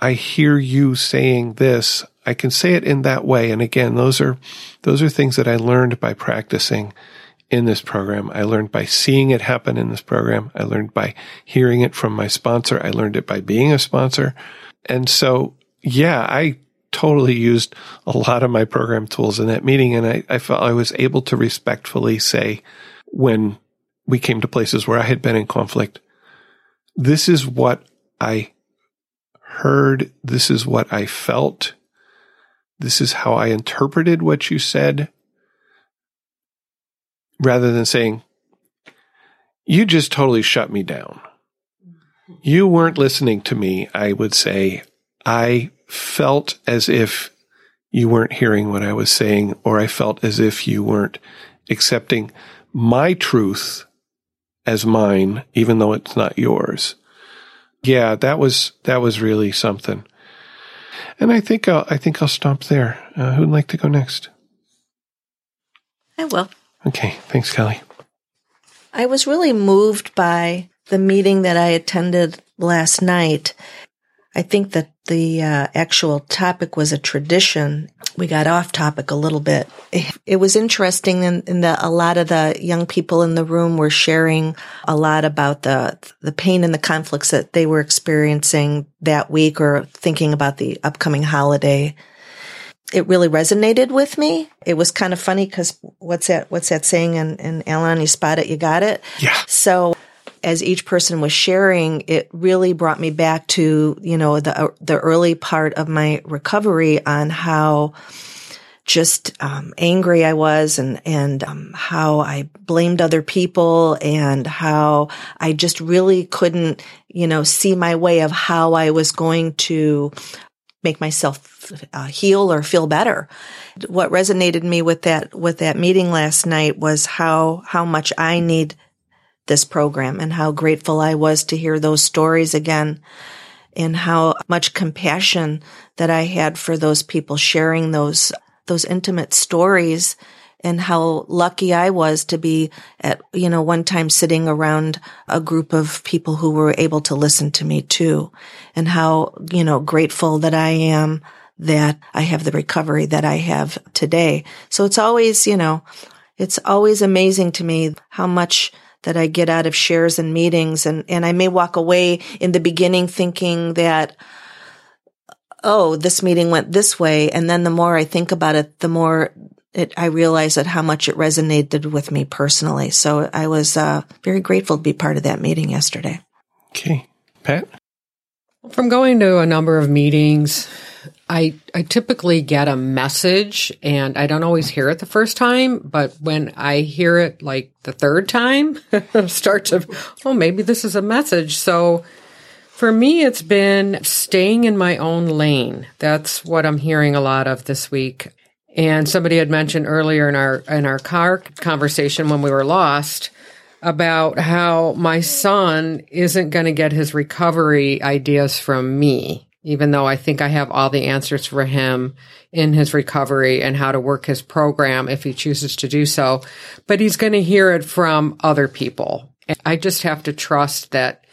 I hear you saying this, I can say it in that way. And again, those are, those are things that I learned by practicing in this program. I learned by seeing it happen in this program. I learned by hearing it from my sponsor. I learned it by being a sponsor. And so, yeah, I totally used a lot of my program tools in that meeting. And I, I felt I was able to respectfully say when we came to places where I had been in conflict, this is what I heard. This is what I felt. This is how I interpreted what you said. Rather than saying, you just totally shut me down. You weren't listening to me. I would say, I felt as if you weren't hearing what I was saying, or I felt as if you weren't accepting my truth as mine, even though it's not yours. Yeah, that was, that was really something. And I think I'll, I think I'll stop there. Uh, who'd like to go next? I will. Okay. Thanks, Kelly. I was really moved by the meeting that I attended last night. I think that the uh, actual topic was a tradition. We got off topic a little bit. It, was interesting in, in that a lot of the young people in the room were sharing a lot about the the pain and the conflicts that they were experiencing that week or thinking about the upcoming holiday. It really resonated with me. It was kind of funny because what's that? What's that saying? And, and Alan, you spot it, you got it. Yeah. So as each person was sharing, it really brought me back to, you know, the, uh, the early part of my recovery on how just um, angry I was and and um, how I blamed other people and how I just really couldn't you know see my way of how I was going to make myself uh, heal or feel better. What resonated me with that with that meeting last night was how how much I need this program and how grateful I was to hear those stories again and how much compassion that I had for those people sharing those, those intimate stories and how lucky I was to be at, you know, one time sitting around a group of people who were able to listen to me too and how, you know, grateful that I am that I have the recovery that I have today. So it's always, you know, it's always amazing to me how much that I get out of shares and meetings. And, and I may walk away in the beginning thinking that, oh, this meeting went this way. And then the more I think about it, the more it, I realize that how much it resonated with me personally. So I was uh, very grateful to be part of that meeting yesterday. Okay. Pat? From going to a number of meetings, I I typically get a message and I don't always hear it the first time, but when I hear it like the third time, start to oh maybe this is a message. So for me it's been staying in my own lane. That's what I'm hearing a lot of this week. And somebody had mentioned earlier in our in our car conversation when we were lost about how my son isn't going to get his recovery ideas from me even though I think I have all the answers for him in his recovery and how to work his program if he chooses to do so. But he's going to hear it from other people. And I just have to trust that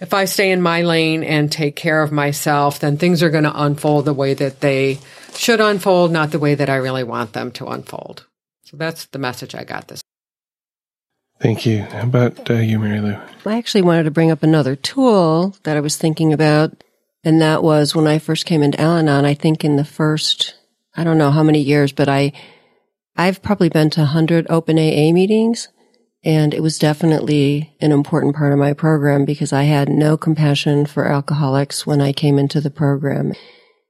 if I stay in my lane and take care of myself, then things are going to unfold the way that they should unfold, not the way that I really want them to unfold. So that's the message I got this. Thank you. How about uh, you, Marylou? I actually wanted to bring up another tool that I was thinking about and that was when I first came into Al Anon, I think in the first, I don't know how many years, but I, I've probably been to 100 open AA meetings. And it was definitely an important part of my program because I had no compassion for alcoholics when I came into the program.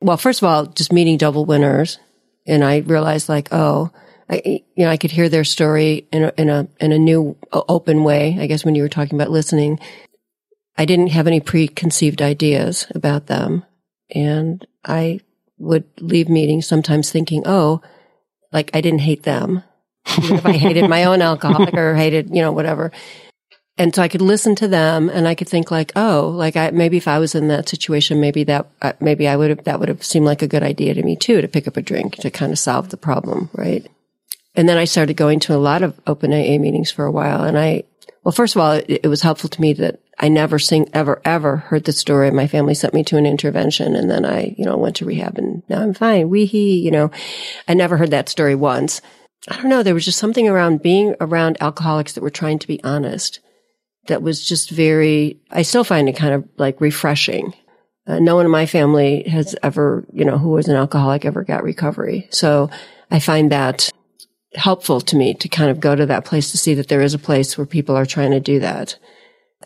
well, first of all, just meeting double winners. And I realized like, oh, I, you know, I could hear their story in a, in a, in a new open way. I guess when you were talking about listening, I didn't have any preconceived ideas about them. And I would leave meetings sometimes thinking, oh, like I didn't hate them. Even if I hated my own alcoholic or hated, you know, whatever. And so I could listen to them and I could think like, oh, like I, maybe if I was in that situation, maybe that, uh, maybe I would have, that would have seemed like a good idea to me too, to pick up a drink to kind of solve the problem. Right. And then I started going to a lot of open AA meetings for a while. And I, well, first of all, it, it was helpful to me that I never sing, ever, ever heard the story. My family sent me to an intervention and then I, you know, went to rehab and now I'm fine. Wee hee, you know, I never heard that story once. I don't know. There was just something around being around alcoholics that were trying to be honest that was just very, I still find it kind of like refreshing. Uh, no one in my family has ever, you know, who was an alcoholic ever got recovery. So I find that helpful to me to kind of go to that place to see that there is a place where people are trying to do that.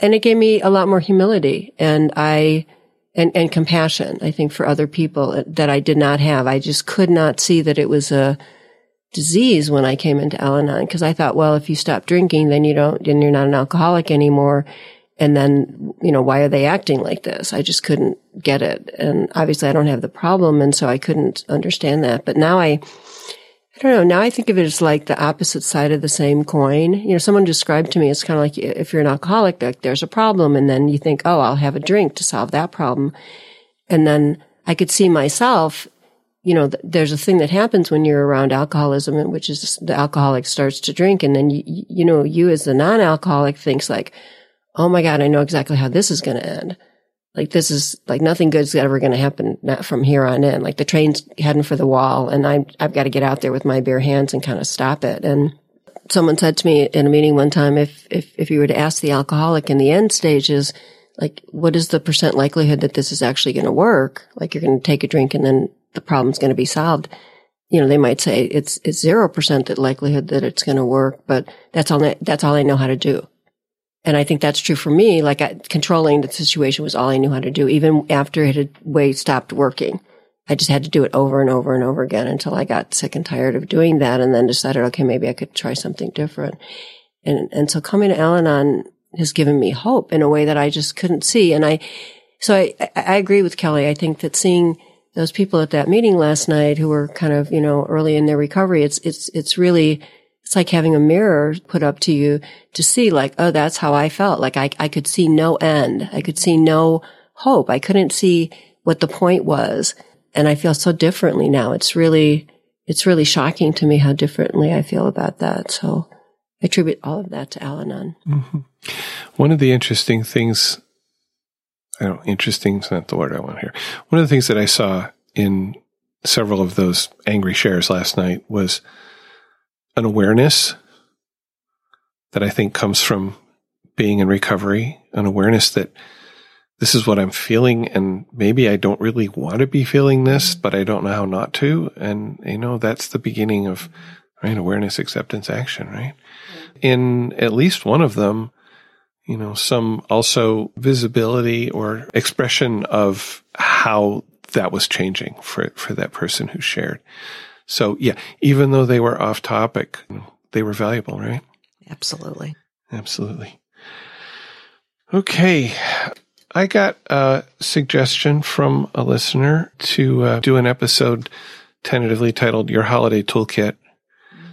And it gave me a lot more humility and I, and, and compassion, I think, for other people that I did not have. I just could not see that it was a disease when I came into Al Anon because I thought, well, if you stop drinking, then you don't, then you're not an alcoholic anymore. And then, you know, why are they acting like this? I just couldn't get it. And obviously I don't have the problem. And so I couldn't understand that. But now I, I don't know. Now I think of it as like the opposite side of the same coin. You know, someone described to me, it's kind of like if you're an alcoholic, like there's a problem. And then you think, oh, I'll have a drink to solve that problem. And then I could see myself, you know, th- there's a thing that happens when you're around alcoholism, which is the alcoholic starts to drink. And then, you, you know, you as the non-alcoholic thinks like, oh my God, I know exactly how this is going to end like this is like nothing good's ever going to happen from here on in. Like the train's heading for the wall and I'm, I've got to get out there with my bare hands and kind of stop it. And someone said to me in a meeting one time, if, if, if you were to ask the alcoholic in the end stages, like, what is the percent likelihood that this is actually going to work? Like you're going to take a drink and then the problem's going to be solved. You know, they might say it's, it's 0% that likelihood that it's going to work, but that's all, that's all I know how to do. And I think that's true for me. Like I, controlling the situation was all I knew how to do, even after it had way stopped working. I just had to do it over and over and over again until I got sick and tired of doing that and then decided, okay, maybe I could try something different. And, and so coming to Al-Anon has given me hope in a way that I just couldn't see. And I, so I, I agree with Kelly. I think that seeing those people at that meeting last night who were kind of, you know, early in their recovery, it's, it's, it's really, it's like having a mirror put up to you to see like, oh, that's how I felt. Like I, I could see no end. I could see no hope. I couldn't see what the point was. And I feel so differently now. It's really, it's really shocking to me how differently I feel about that. So I attribute all of that to Al Anon. Mm-hmm. One of the interesting things, I don't, interesting is not the word I want here. One of the things that I saw in several of those angry shares last night was an awareness that I think comes from being in recovery, an awareness that this is what I'm feeling and maybe I don't really want to be feeling this, but I don't know how not to. And, you know, that's the beginning of, right? Awareness, acceptance, action, right? In at least one of them, you know, some also visibility or expression of how that was changing for, for that person who shared. So yeah, even though they were off topic, they were valuable, right? Absolutely. Absolutely. Okay. I got a suggestion from a listener to uh, do an episode tentatively titled Your Holiday Toolkit.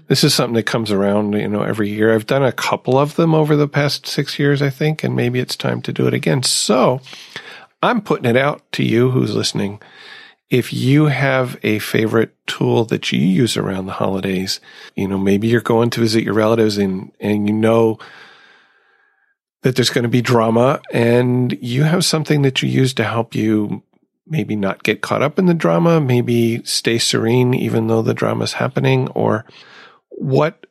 This is something that comes around, you know, every year. I've done a couple of them over the past six years, I think, and maybe it's time to do it again. So I'm putting it out to you who's listening if you have a favorite tool that you use around the holidays, you know, maybe you're going to visit your relatives and, and you know that there's going to be drama and you have something that you use to help you maybe not get caught up in the drama, maybe stay serene even though the drama is happening or what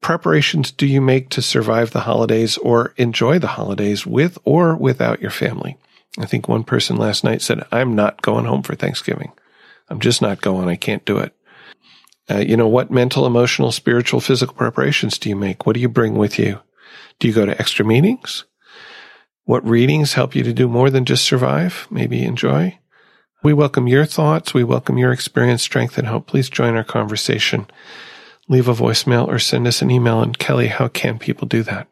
preparations do you make to survive the holidays or enjoy the holidays with or without your family? I think one person last night said, I'm not going home for Thanksgiving. I'm just not going. I can't do it. Uh, you know, what mental, emotional, spiritual, physical preparations do you make? What do you bring with you? Do you go to extra meetings? What readings help you to do more than just survive? Maybe enjoy? We welcome your thoughts. We welcome your experience, strength, and hope. Please join our conversation. Leave a voicemail or send us an email. And Kelly, how can people do that?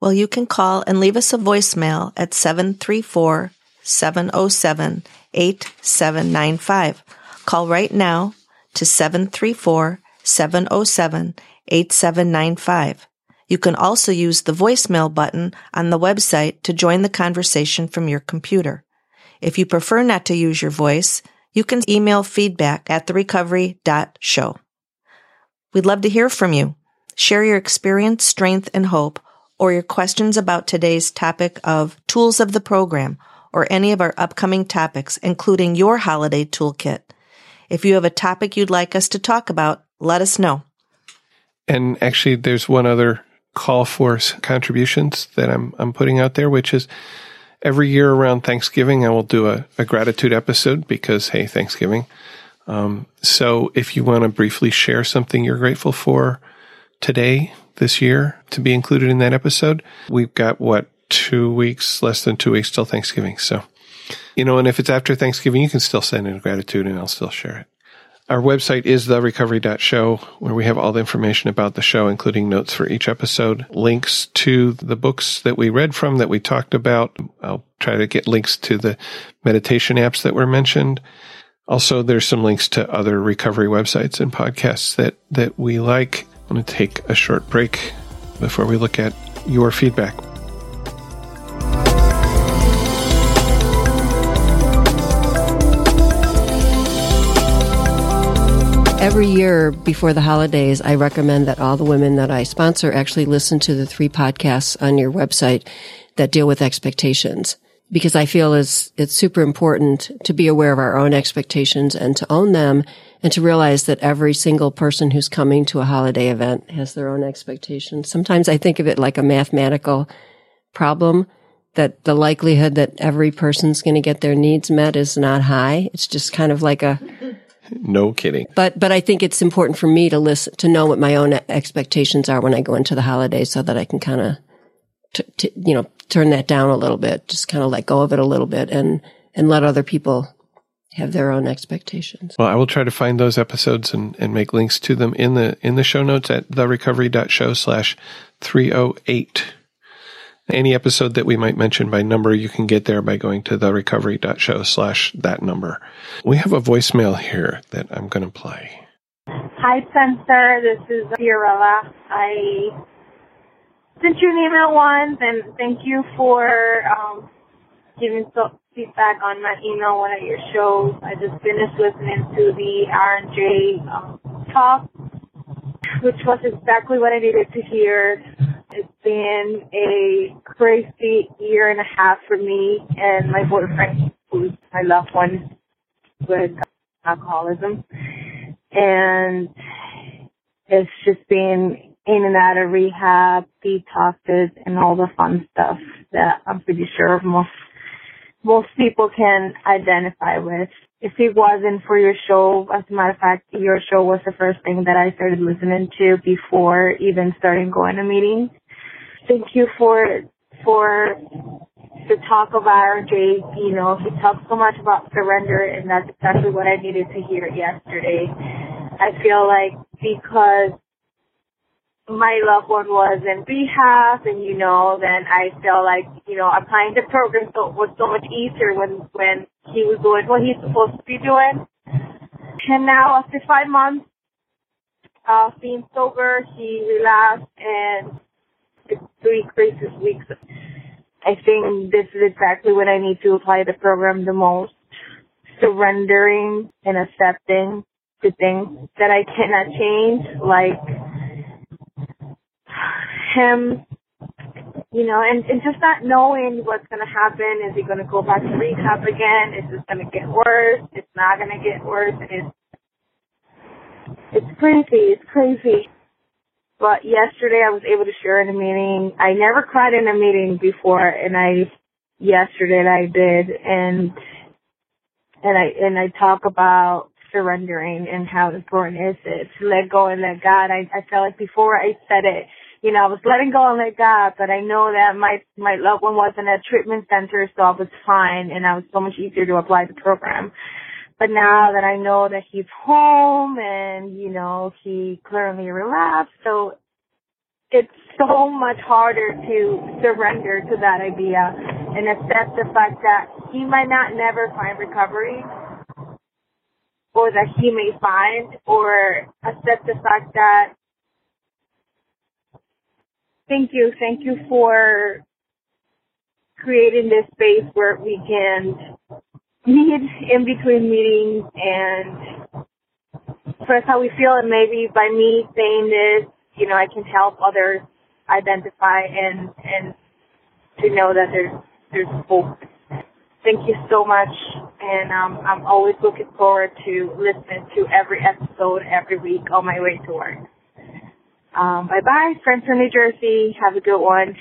Well, you can call and leave us a voicemail at 734 707 8795. Call right now to 734 707 8795. You can also use the voicemail button on the website to join the conversation from your computer. If you prefer not to use your voice, you can email feedback at therecovery.show. We'd love to hear from you. Share your experience, strength, and hope, or your questions about today's topic of tools of the program, or any of our upcoming topics, including your holiday toolkit. If you have a topic you'd like us to talk about, let us know. And actually, there's one other call for contributions that I'm I'm putting out there, which is every year around Thanksgiving, I will do a, a gratitude episode because hey, Thanksgiving. Um, so if you want to briefly share something you're grateful for today, this year, to be included in that episode, we've got what two weeks, less than two weeks till Thanksgiving. So, you know, and if it's after Thanksgiving, you can still send in gratitude and I'll still share it. Our website is therecovery.show, where we have all the information about the show, including notes for each episode, links to the books that we read from that we talked about. I'll try to get links to the meditation apps that were mentioned. Also, there's some links to other recovery websites and podcasts that, that we like. I'm going to take a short break before we look at your feedback. Every year before the holidays, I recommend that all the women that I sponsor actually listen to the three podcasts on your website that deal with expectations. Because I feel it's, it's super important to be aware of our own expectations and to own them and to realize that every single person who's coming to a holiday event has their own expectations. Sometimes I think of it like a mathematical problem that the likelihood that every person's going to get their needs met is not high. It's just kind of like a, no kidding. But but I think it's important for me to listen to know what my own expectations are when I go into the holidays, so that I can kind of t- t- you know turn that down a little bit, just kind of let go of it a little bit, and and let other people have their own expectations. Well, I will try to find those episodes and, and make links to them in the in the show notes at therecovery.show slash three oh eight. Any episode that we might mention by number, you can get there by going to therecovery.show slash that number. We have a voicemail here that I'm going to play. Hi, Spencer. This is Fiorella. I sent you an email once, and thank you for um, giving so- feedback on my email one of your shows. I just finished listening to the Aaron J um, talk, which was exactly what I needed to hear. It's been a crazy year and a half for me and my boyfriend, who's my loved one with alcoholism. And it's just been in and out of rehab, detoxes, and all the fun stuff that I'm pretty sure most most people can identify with. If it wasn't for your show, as a matter of fact, your show was the first thing that I started listening to before even starting going to meetings thank you for for the talk of Aaron J You know, he talked so much about surrender, and that's exactly what I needed to hear yesterday. I feel like because my loved one was in rehab, and you know, then I feel like you know applying the program so was so much easier when when he was doing what he's supposed to be doing. And now after five months of being sober, he relapsed and three crisis weeks. I think this is exactly when I need to apply the program the most. Surrendering and accepting the things that I cannot change, like him, you know, and, and just not knowing what's going to happen. Is he going to go back to rehab again? Is this going to get worse? It's not going to get worse. It's, it's crazy. It's crazy. But yesterday I was able to share in a meeting. I never cried in a meeting before and I, yesterday I did and, and I, and I talk about surrendering and how important is it to let go and let God. I, I felt like before I said it, you know, I was letting go and let God, but I know that my, my loved one wasn't at treatment center, so I was fine and I was so much easier to apply the program. But now that I know that he's home and, you know, he clearly relapsed, so it's so much harder to surrender to that idea and accept the fact that he might not never find recovery or that he may find or accept the fact that thank you, thank you for creating this space where we can meet in between meetings and express how we feel and maybe by me saying this, you know, I can help others identify and and to know that there's there's hope. Thank you so much, and um, I'm always looking forward to listening to every episode every week on my way to work. Um, bye bye, friends from New Jersey. Have a good one.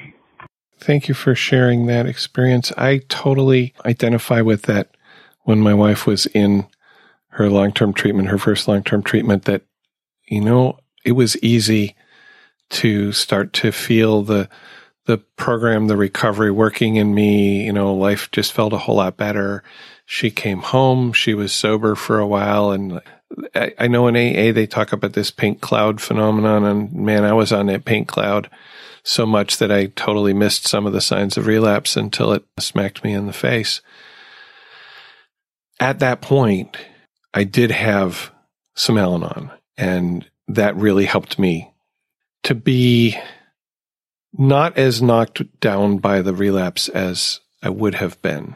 Thank you for sharing that experience. I totally identify with that when my wife was in her long term treatment, her first long term treatment, that, you know, it was easy to start to feel the the program, the recovery working in me, you know, life just felt a whole lot better. She came home, she was sober for a while and I, I know in AA they talk about this pink cloud phenomenon and man, I was on that pink cloud so much that I totally missed some of the signs of relapse until it smacked me in the face. At that point, I did have some Al and that really helped me to be not as knocked down by the relapse as I would have been.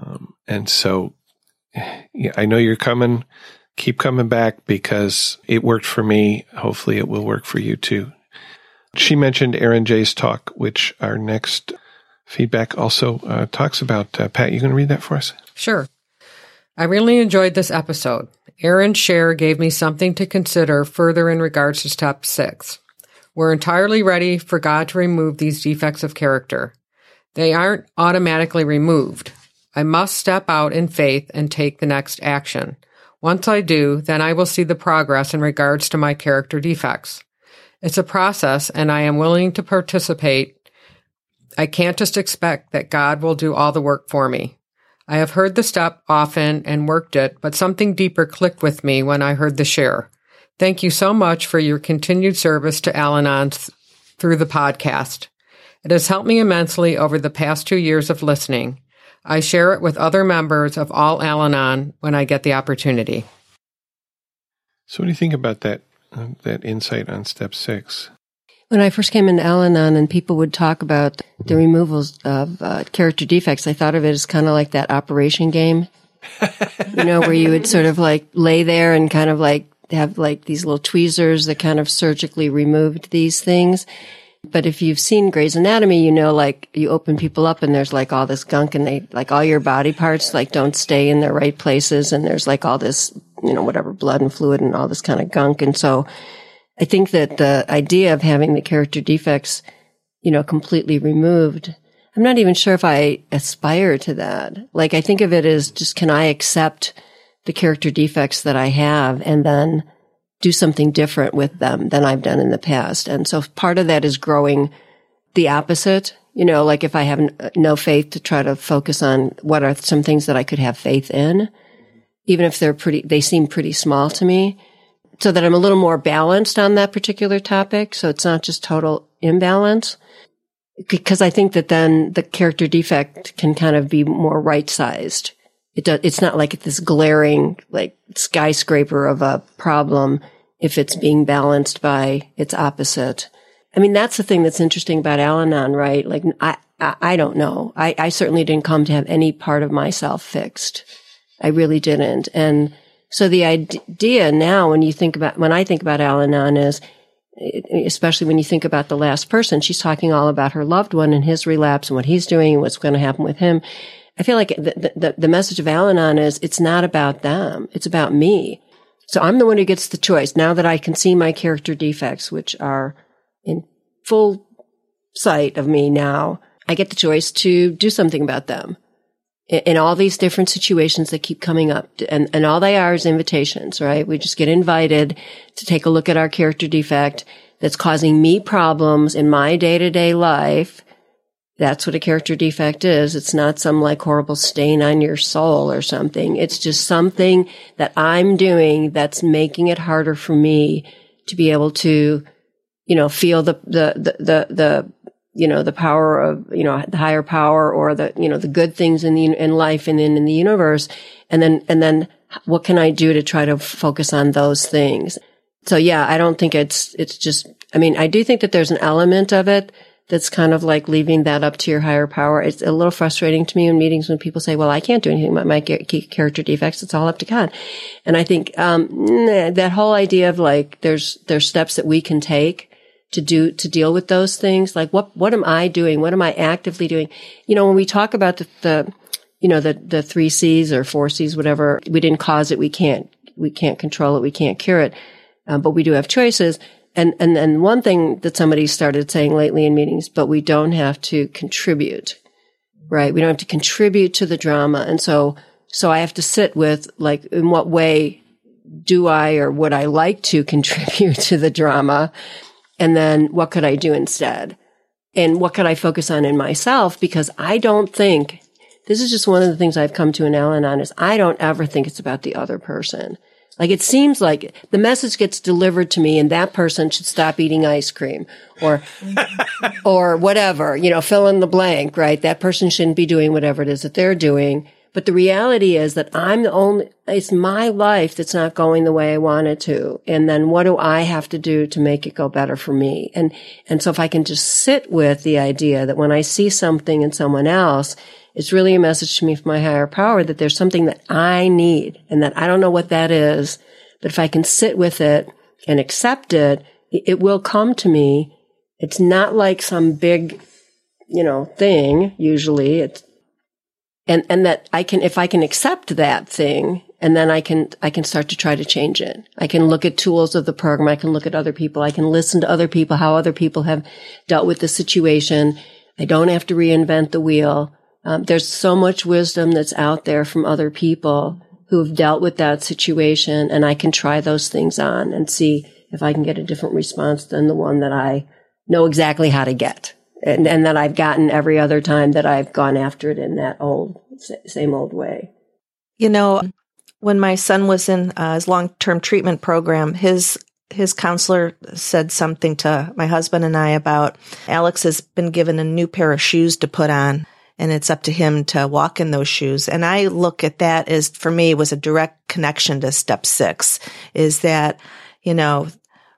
Um, and so I know you're coming. Keep coming back because it worked for me. Hopefully, it will work for you too. She mentioned Aaron J's talk, which our next feedback also uh, talks about. Uh, Pat, you going to read that for us? Sure. I really enjoyed this episode. Aaron's share gave me something to consider further in regards to step six. We're entirely ready for God to remove these defects of character. They aren't automatically removed. I must step out in faith and take the next action. Once I do, then I will see the progress in regards to my character defects. It's a process and I am willing to participate. I can't just expect that God will do all the work for me. I have heard the step often and worked it, but something deeper clicked with me when I heard the share. Thank you so much for your continued service to Al Anon th- through the podcast. It has helped me immensely over the past two years of listening. I share it with other members of all Al Anon when I get the opportunity. So, what do you think about that uh, that insight on step six? When I first came into Al Anon and people would talk about the removals of uh, character defects, I thought of it as kind of like that operation game, you know, where you would sort of like lay there and kind of like have like these little tweezers that kind of surgically removed these things. But if you've seen Grey's Anatomy, you know, like you open people up and there's like all this gunk and they, like all your body parts like don't stay in their right places and there's like all this, you know, whatever blood and fluid and all this kind of gunk. And so I think that the idea of having the character defects, you know, completely removed, I'm not even sure if I aspire to that. Like I think of it as just can I accept the character defects that I have and then do something different with them than I've done in the past. And so part of that is growing the opposite. You know, like if I have uh, no faith to try to focus on what are some things that I could have faith in, even if they're pretty, they seem pretty small to me so that I'm a little more balanced on that particular topic. So it's not just total imbalance. Because I think that then the character defect can kind of be more right sized. It does, it's not like this glaring, like skyscraper of a problem if it's being balanced by its opposite. I mean, that's the thing that's interesting about Al Anon, right? Like, I, I, I don't know. I, I certainly didn't come to have any part of myself fixed. I really didn't. And so the idea now, when you think about, when I think about Al Anon is, eh, especially when you think about the last person, she's talking all about her loved one and his relapse and what he's doing and what's going to happen with him. I feel like the, the, the message of Al Anon is it's not about them. It's about me. So I'm the one who gets the choice now that I can see my character defects, which are in full sight of me now. I get the choice to do something about them in all these different situations that keep coming up. And, and all they are is invitations, right? We just get invited to take a look at our character defect, that's causing me problems in my day to day life. That's what a character defect is. It's not some like horrible stain on your soul or something. It's just something that I'm doing that's making it harder for me to be able to, you know, feel the, the, the, the, the you know, the power of, you know, the higher power or the, you know, the good things in the, in life and in, in the universe. And then, and then what can I do to try to focus on those things? So yeah, I don't think it's, it's just, I mean, I do think that there's an element of it that's kind of like leaving that up to your higher power. It's a little frustrating to me in meetings when people say, well, I can't do anything about my character defects. It's all up to God. And I think, um, that whole idea of like, there's, there's steps that we can take to do, to deal with those things. Like what, what am I doing? What am I actively doing? You know, when we talk about the, the you know, the, the three C's or four C's, whatever, we didn't cause it. We can't, we can't control it. We can't cure it. Um, but we do have choices. And, and, and one thing that somebody started saying lately in meetings, but we don't have to contribute, right? We don't have to contribute to the drama. And so, so I have to sit with like, in what way do I or would I like to contribute to the drama? And then what could I do instead? And what could I focus on in myself? Because I don't think this is just one of the things I've come to an Al on is I don't ever think it's about the other person. Like it seems like the message gets delivered to me and that person should stop eating ice cream or, or whatever, you know, fill in the blank, right? That person shouldn't be doing whatever it is that they're doing. But the reality is that I'm the only, it's my life that's not going the way I want it to. And then what do I have to do to make it go better for me? And, and so if I can just sit with the idea that when I see something in someone else, it's really a message to me from my higher power that there's something that I need and that I don't know what that is. But if I can sit with it and accept it, it will come to me. It's not like some big, you know, thing. Usually it's, and, and that I can, if I can accept that thing and then I can, I can start to try to change it. I can look at tools of the program. I can look at other people. I can listen to other people, how other people have dealt with the situation. I don't have to reinvent the wheel. Um, there's so much wisdom that's out there from other people who have dealt with that situation, and I can try those things on and see if I can get a different response than the one that I know exactly how to get, and, and that I've gotten every other time that I've gone after it in that old, same old way. You know, when my son was in uh, his long term treatment program, his his counselor said something to my husband and I about Alex has been given a new pair of shoes to put on and it's up to him to walk in those shoes. And I look at that as for me was a direct connection to step six is that, you know,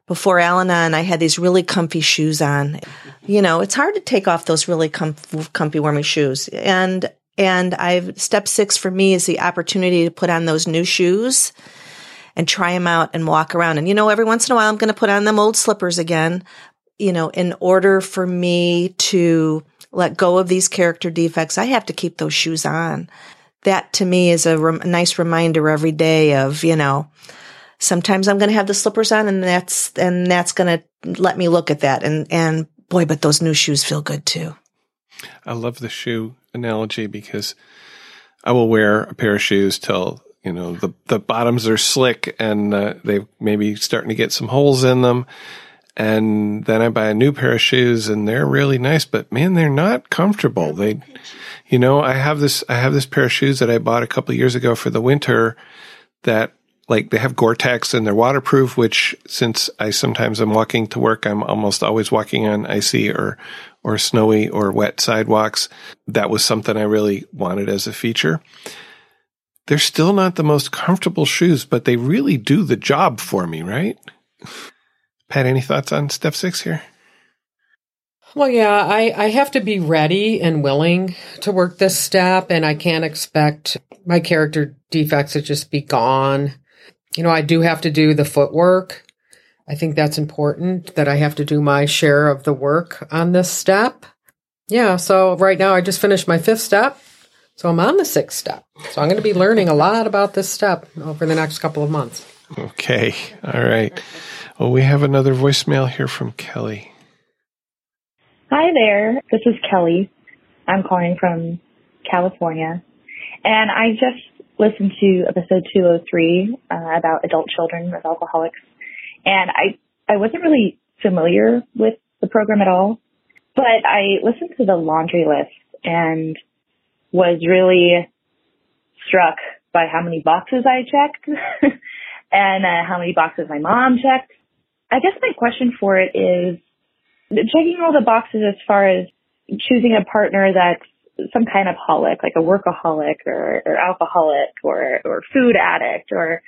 before Al-Anon, I had these really comfy shoes on. You know, it's hard to take off those really comf- comfy, warmy shoes. And, and I've, step six for me is the opportunity to put on those new shoes and try them out and walk around. And, you know, every once in a while, I'm going to put on them old slippers again, you know, in order for me to let go of these character defects, I have to keep those shoes on. That to me is a, nice reminder every day of, you know, sometimes I'm going to have the slippers on and that's, and that's going to let me look at that. And, and boy, but those new shoes feel good too. I love the shoe analogy because I will wear a pair of shoes till, you know, the, the bottoms are slick and uh, they maybe starting to get some holes in them and then I buy a new pair of shoes and they're really nice, but man, they're not comfortable. They, you know, I have this, I have this pair of shoes that I bought a couple years ago for the winter that like they have Gore-Tex and they're waterproof, which since I sometimes I'm walking to work, I'm almost always walking on icy or, or snowy or wet sidewalks. That was something I really wanted as a feature. They're still not the most comfortable shoes, but they really do the job for me, right? Pat, any thoughts on step six here? Well, yeah, I, I have to be ready and willing to work this step, and I can't expect my character defects to just be gone. You know, I do have to do the footwork. I think that's important that I have to do my share of the work on this step. Yeah, so right now I just finished my fifth step. So I'm on the sixth step. So I'm going to be learning a lot about this step over the next couple of months. Okay. All right. Well, we have another voicemail here from Kelly. Hi there. This is Kelly. I'm calling from California. And I just listened to episode 203 uh, about adult children of alcoholics. And I, I wasn't really familiar with the program at all, but I listened to the laundry list and was really struck by how many boxes I checked and uh, how many boxes my mom checked. I guess my question for it is checking all the boxes as far as choosing a partner that's some kind of holic, like a workaholic or, or alcoholic or, or food addict or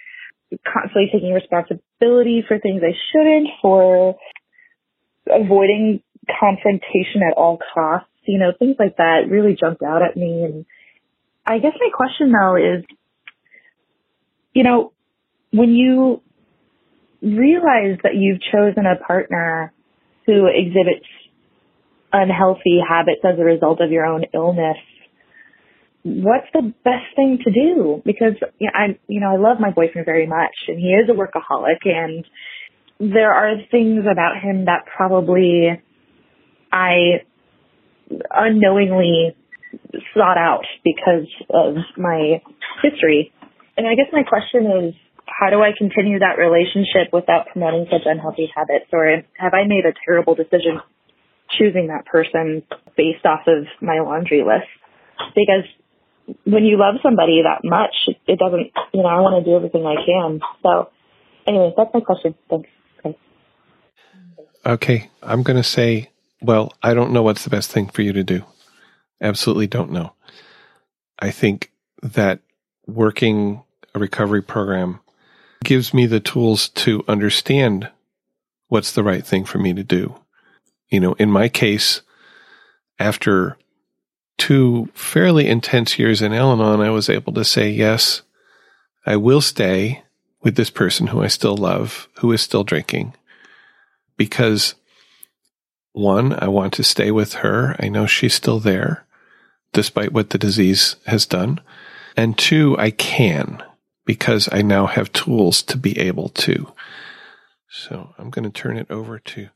constantly taking responsibility for things I shouldn't, for avoiding confrontation at all costs, you know, things like that really jumped out at me. And I guess my question though is, you know, when you realize that you've chosen a partner who exhibits unhealthy habits as a result of your own illness, what's the best thing to do? Because you know, I, you know, I love my boyfriend very much, and he is a workaholic, and there are things about him that probably I unknowingly sought out because of my history. And I guess my question is, how do I continue that relationship without promoting such unhealthy habits? Or have I made a terrible decision choosing that person based off of my laundry list? Because when you love somebody that much, it doesn't, you know, I want to do everything I can. So anyway, that's my question. Thanks. Okay. Okay. I'm going to say, well, I don't know what's the best thing for you to do. Absolutely don't know. I think that working a recovery program gives me the tools to understand what's the right thing for me to do. You know, in my case, after two fairly intense years in Al Anon, I was able to say, yes, I will stay with this person who I still love, who is still drinking, because one, I want to stay with her. I know she's still there, despite what the disease has done. And two, I can because I now have tools to be able to. So I'm going to turn it over to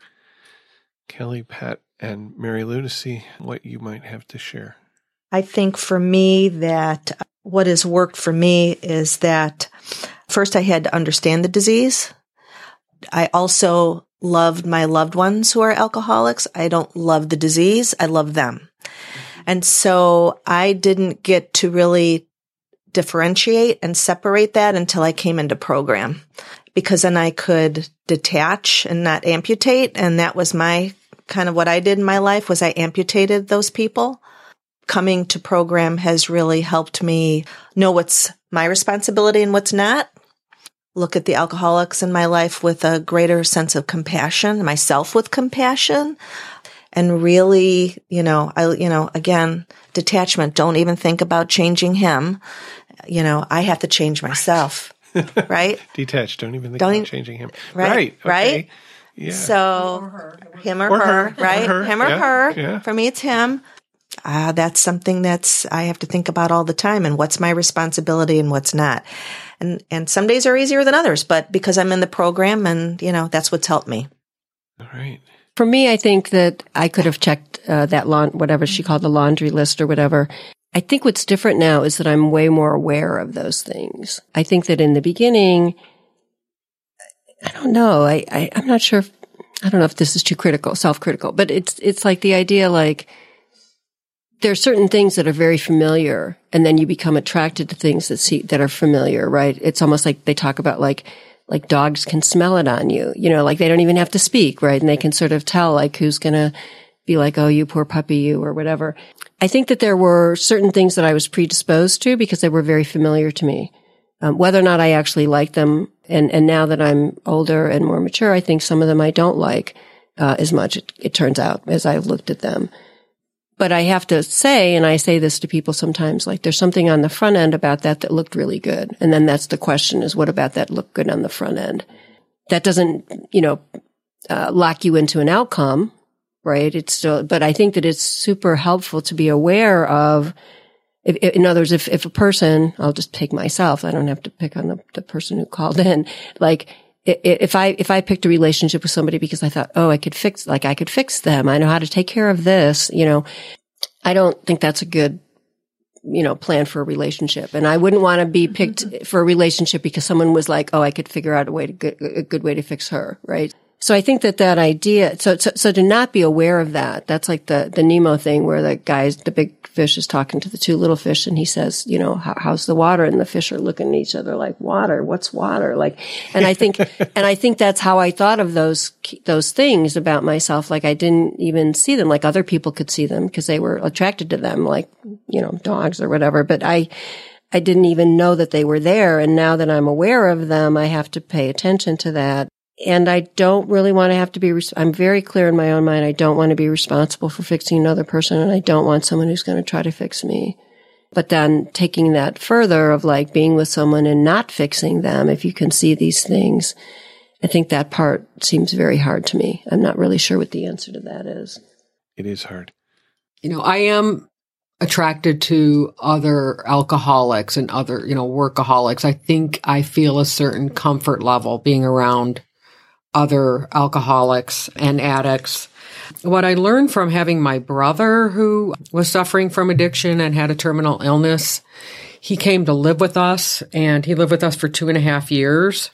Kelly, Pat, and Marylou to see what you might have to share. I think for me that what has worked for me is that first I had to understand the disease. I also loved my loved ones who are alcoholics. I don't love the disease. I love them. Mm-hmm. And so I didn't get to really differentiate and separate that until I came into program because then I could detach and not amputate. And that was my kind of what I did in my life was I amputated those people. Coming to program has really helped me know what's my responsibility and what's not. Look at the alcoholics in my life with a greater sense of compassion, myself with compassion and really, you know, I, you know, again, detachment. Don't even think about changing him. You know, I have to change myself. right? Detached. Don't even think Don't about even- changing him. Right, Right. okay. right? Yeah. So him or, Or her, her, right? or her, Him or yeah, her. yeah. For me, it's him. Uh, that's something that's I have to think about all the time, and what's my responsibility and what's not. And and some days are easier than others, but because I'm in the program, and you know that's what's helped me. All right. For me, I think that I could have checked uh, that whatever she called the laundry list or whatever. I think what's different now is that I'm way more aware of those things. I think that in the beginning, I don't know. I, I I'm not sure. If, I don't know if this is too critical, self-critical, but it's it's like the idea like there are certain things that are very familiar, and then you become attracted to things that see that are familiar, right? It's almost like they talk about like like dogs can smell it on you, you know, like they don't even have to speak, right? And they can sort of tell like who's gonna be like, oh, you poor puppy, you or whatever. I think that there were certain things that I was predisposed to because they were very familiar to me. Um, whether or not I actually like them, and and now that I'm older and more mature, I think some of them I don't like uh, as much. It, it turns out as I've looked at them. But I have to say, and I say this to people sometimes, like there's something on the front end about that that looked really good, and then that's the question: is what about that looked good on the front end? That doesn't, you know, uh, lock you into an outcome, right? It's still, but I think that it's super helpful to be aware of. If, in other words, if, if a person, I'll just take myself, I don't have to pick on the, the person who called in. Like, if I, if I picked a relationship with somebody because I thought, oh, I could fix, like I could fix them. I know how to take care of this, you know, I don't think that's a good, you know, plan for a relationship. And I wouldn't want to be picked mm-hmm. for a relationship because someone was like, oh, I could figure out a way to, good, a good way to fix her, right? So I think that that idea, so, so, so to not be aware of that, that's like the, the Nemo thing where the guys, the big fish is talking to the two little fish and he says, you know, how's the water? And the fish are looking at each other like, water, what's water? Like, and I think, and I think that's how I thought of those, those things about myself. Like I didn't even see them like other people could see them because they were attracted to them, like, you know, dogs or whatever. But I, I didn't even know that they were there. And now that I'm aware of them, I have to pay attention to that and I don't really want to have to be, res- I'm very clear in my own mind. I don't want to be responsible for fixing another person and I don't want someone who's going to try to fix me. But then taking that further of like being with someone and not fixing them, if you can see these things, I think that part seems very hard to me. I'm not really sure what the answer to that is. It is hard. You know, I am attracted to other alcoholics and other, you know, workaholics. I think I feel a certain comfort level being around other alcoholics and addicts. What I learned from having my brother who was suffering from addiction and had a terminal illness, he came to live with us and he lived with us for two and a half years.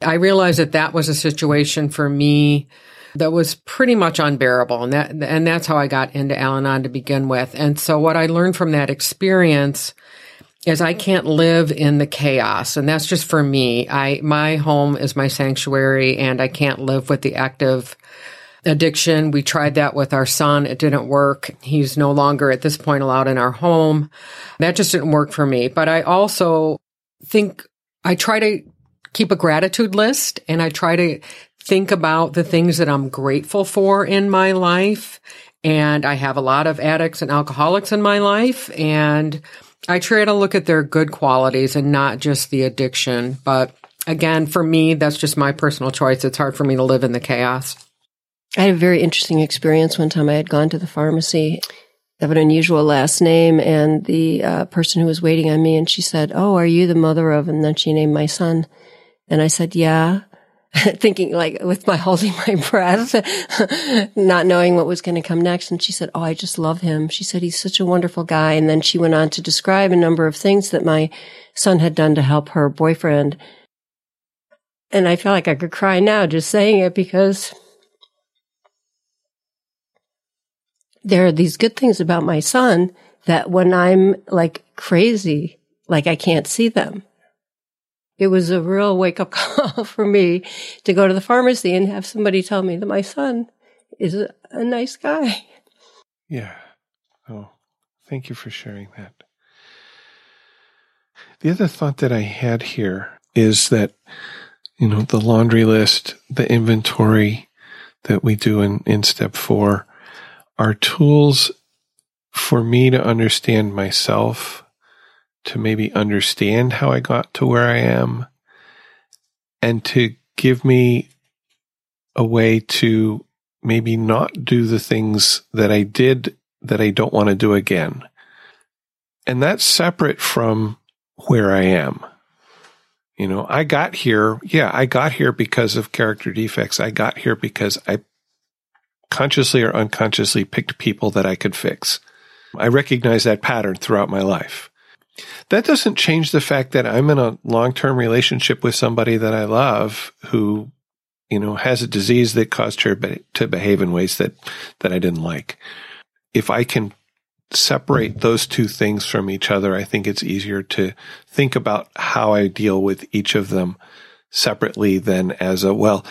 I realized that that was a situation for me that was pretty much unbearable. And that, and that's how I got into Al Anon to begin with. And so what I learned from that experience is I can't live in the chaos. And that's just for me. I, my home is my sanctuary and I can't live with the active addiction. We tried that with our son. It didn't work. He's no longer at this point allowed in our home. That just didn't work for me. But I also think I try to keep a gratitude list and I try to think about the things that I'm grateful for in my life. And I have a lot of addicts and alcoholics in my life and I try to look at their good qualities and not just the addiction. But again, for me, that's just my personal choice. It's hard for me to live in the chaos. I had a very interesting experience one time. I had gone to the pharmacy. Have an unusual last name, and the uh, person who was waiting on me, and she said, "Oh, are you the mother of?" And then she named my son, and I said, "Yeah." thinking like with my holding my breath, not knowing what was going to come next. And she said, Oh, I just love him. She said, he's such a wonderful guy. And then she went on to describe a number of things that my son had done to help her boyfriend. And I feel like I could cry now just saying it because there are these good things about my son that when I'm like crazy, like I can't see them it was a real wake up call for me to go to the pharmacy and have somebody tell me that my son is a, nice guy. Yeah. Oh, thank you for sharing that. The other thought that I had here is that, you know, the laundry list, the inventory that we do in, in step four are tools for me to understand myself to maybe understand how I got to where I am and to give me a way to maybe not do the things that I did that I don't want to do again. And that's separate from where I am. You know, I got here. Yeah, I got here because of character defects. I got here because I consciously or unconsciously picked people that I could fix. I recognize that pattern throughout my life. That doesn't change the fact that I'm in a long term relationship with somebody that I love who, you know, has a disease that caused her to behave in ways that, that I didn't like. If I can separate those two things from each other, I think it's easier to think about how I deal with each of them separately than as a, well,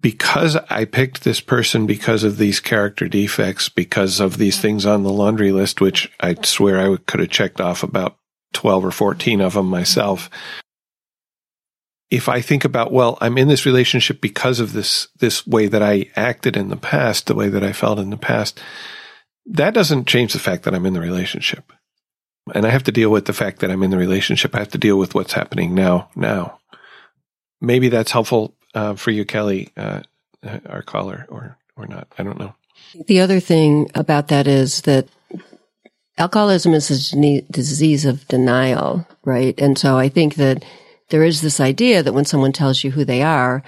because I picked this person because of these character defects, because of these things on the laundry list, which I swear I could have checked off about 12 or 14 of them myself. If I think about, well, I'm in this relationship because of this, this way that I acted in the past, the way that I felt in the past, that doesn't change the fact that I'm in the relationship. And I have to deal with the fact that I'm in the relationship. I have to deal with what's happening now, now. Maybe that's helpful uh, for you, Kelly, uh, our caller, or or not? I don't know. The other thing about that is that alcoholism is a disease of denial, right? And so I think that there is this idea that when someone tells you who they are,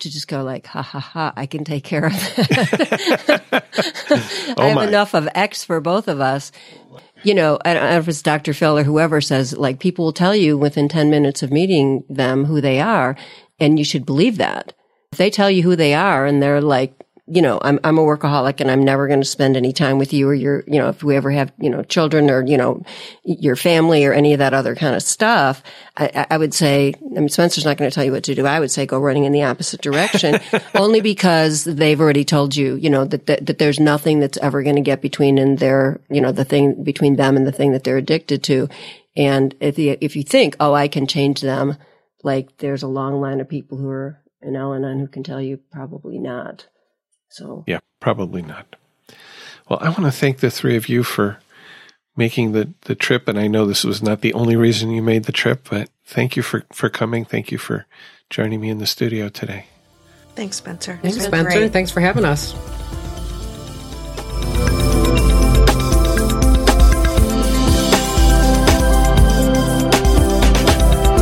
to just go like, ha ha ha, I can take care of that. oh I have my. enough of X for both of us. You know, I don't know if it's Dr. Phil or whoever says, like, people will tell you within 10 minutes of meeting them who they are. And you should believe that. If they tell you who they are and they're like, you know, I'm, I'm a workaholic and I'm never going to spend any time with you or your, you know, if we ever have, you know, children or, you know, your family or any of that other kind of stuff, I, I would say, I mean, Spencer's not going to tell you what to do. I would say go running in the opposite direction only because they've already told you, you know, that, that, that there's nothing that's ever going to get between in their, you know, the thing between them and the thing that they're addicted to. And if you, if you think, oh, I can change them, like there's a long line of people who are in Al-Anon who can tell you probably not. So yeah, probably not. Well, I want to thank the three of you for making the, the trip. And I know this was not the only reason you made the trip, but thank you for, for coming. Thank you for joining me in the studio today. Thanks, Spencer. Thanks, Spencer. Great. Thanks for having us.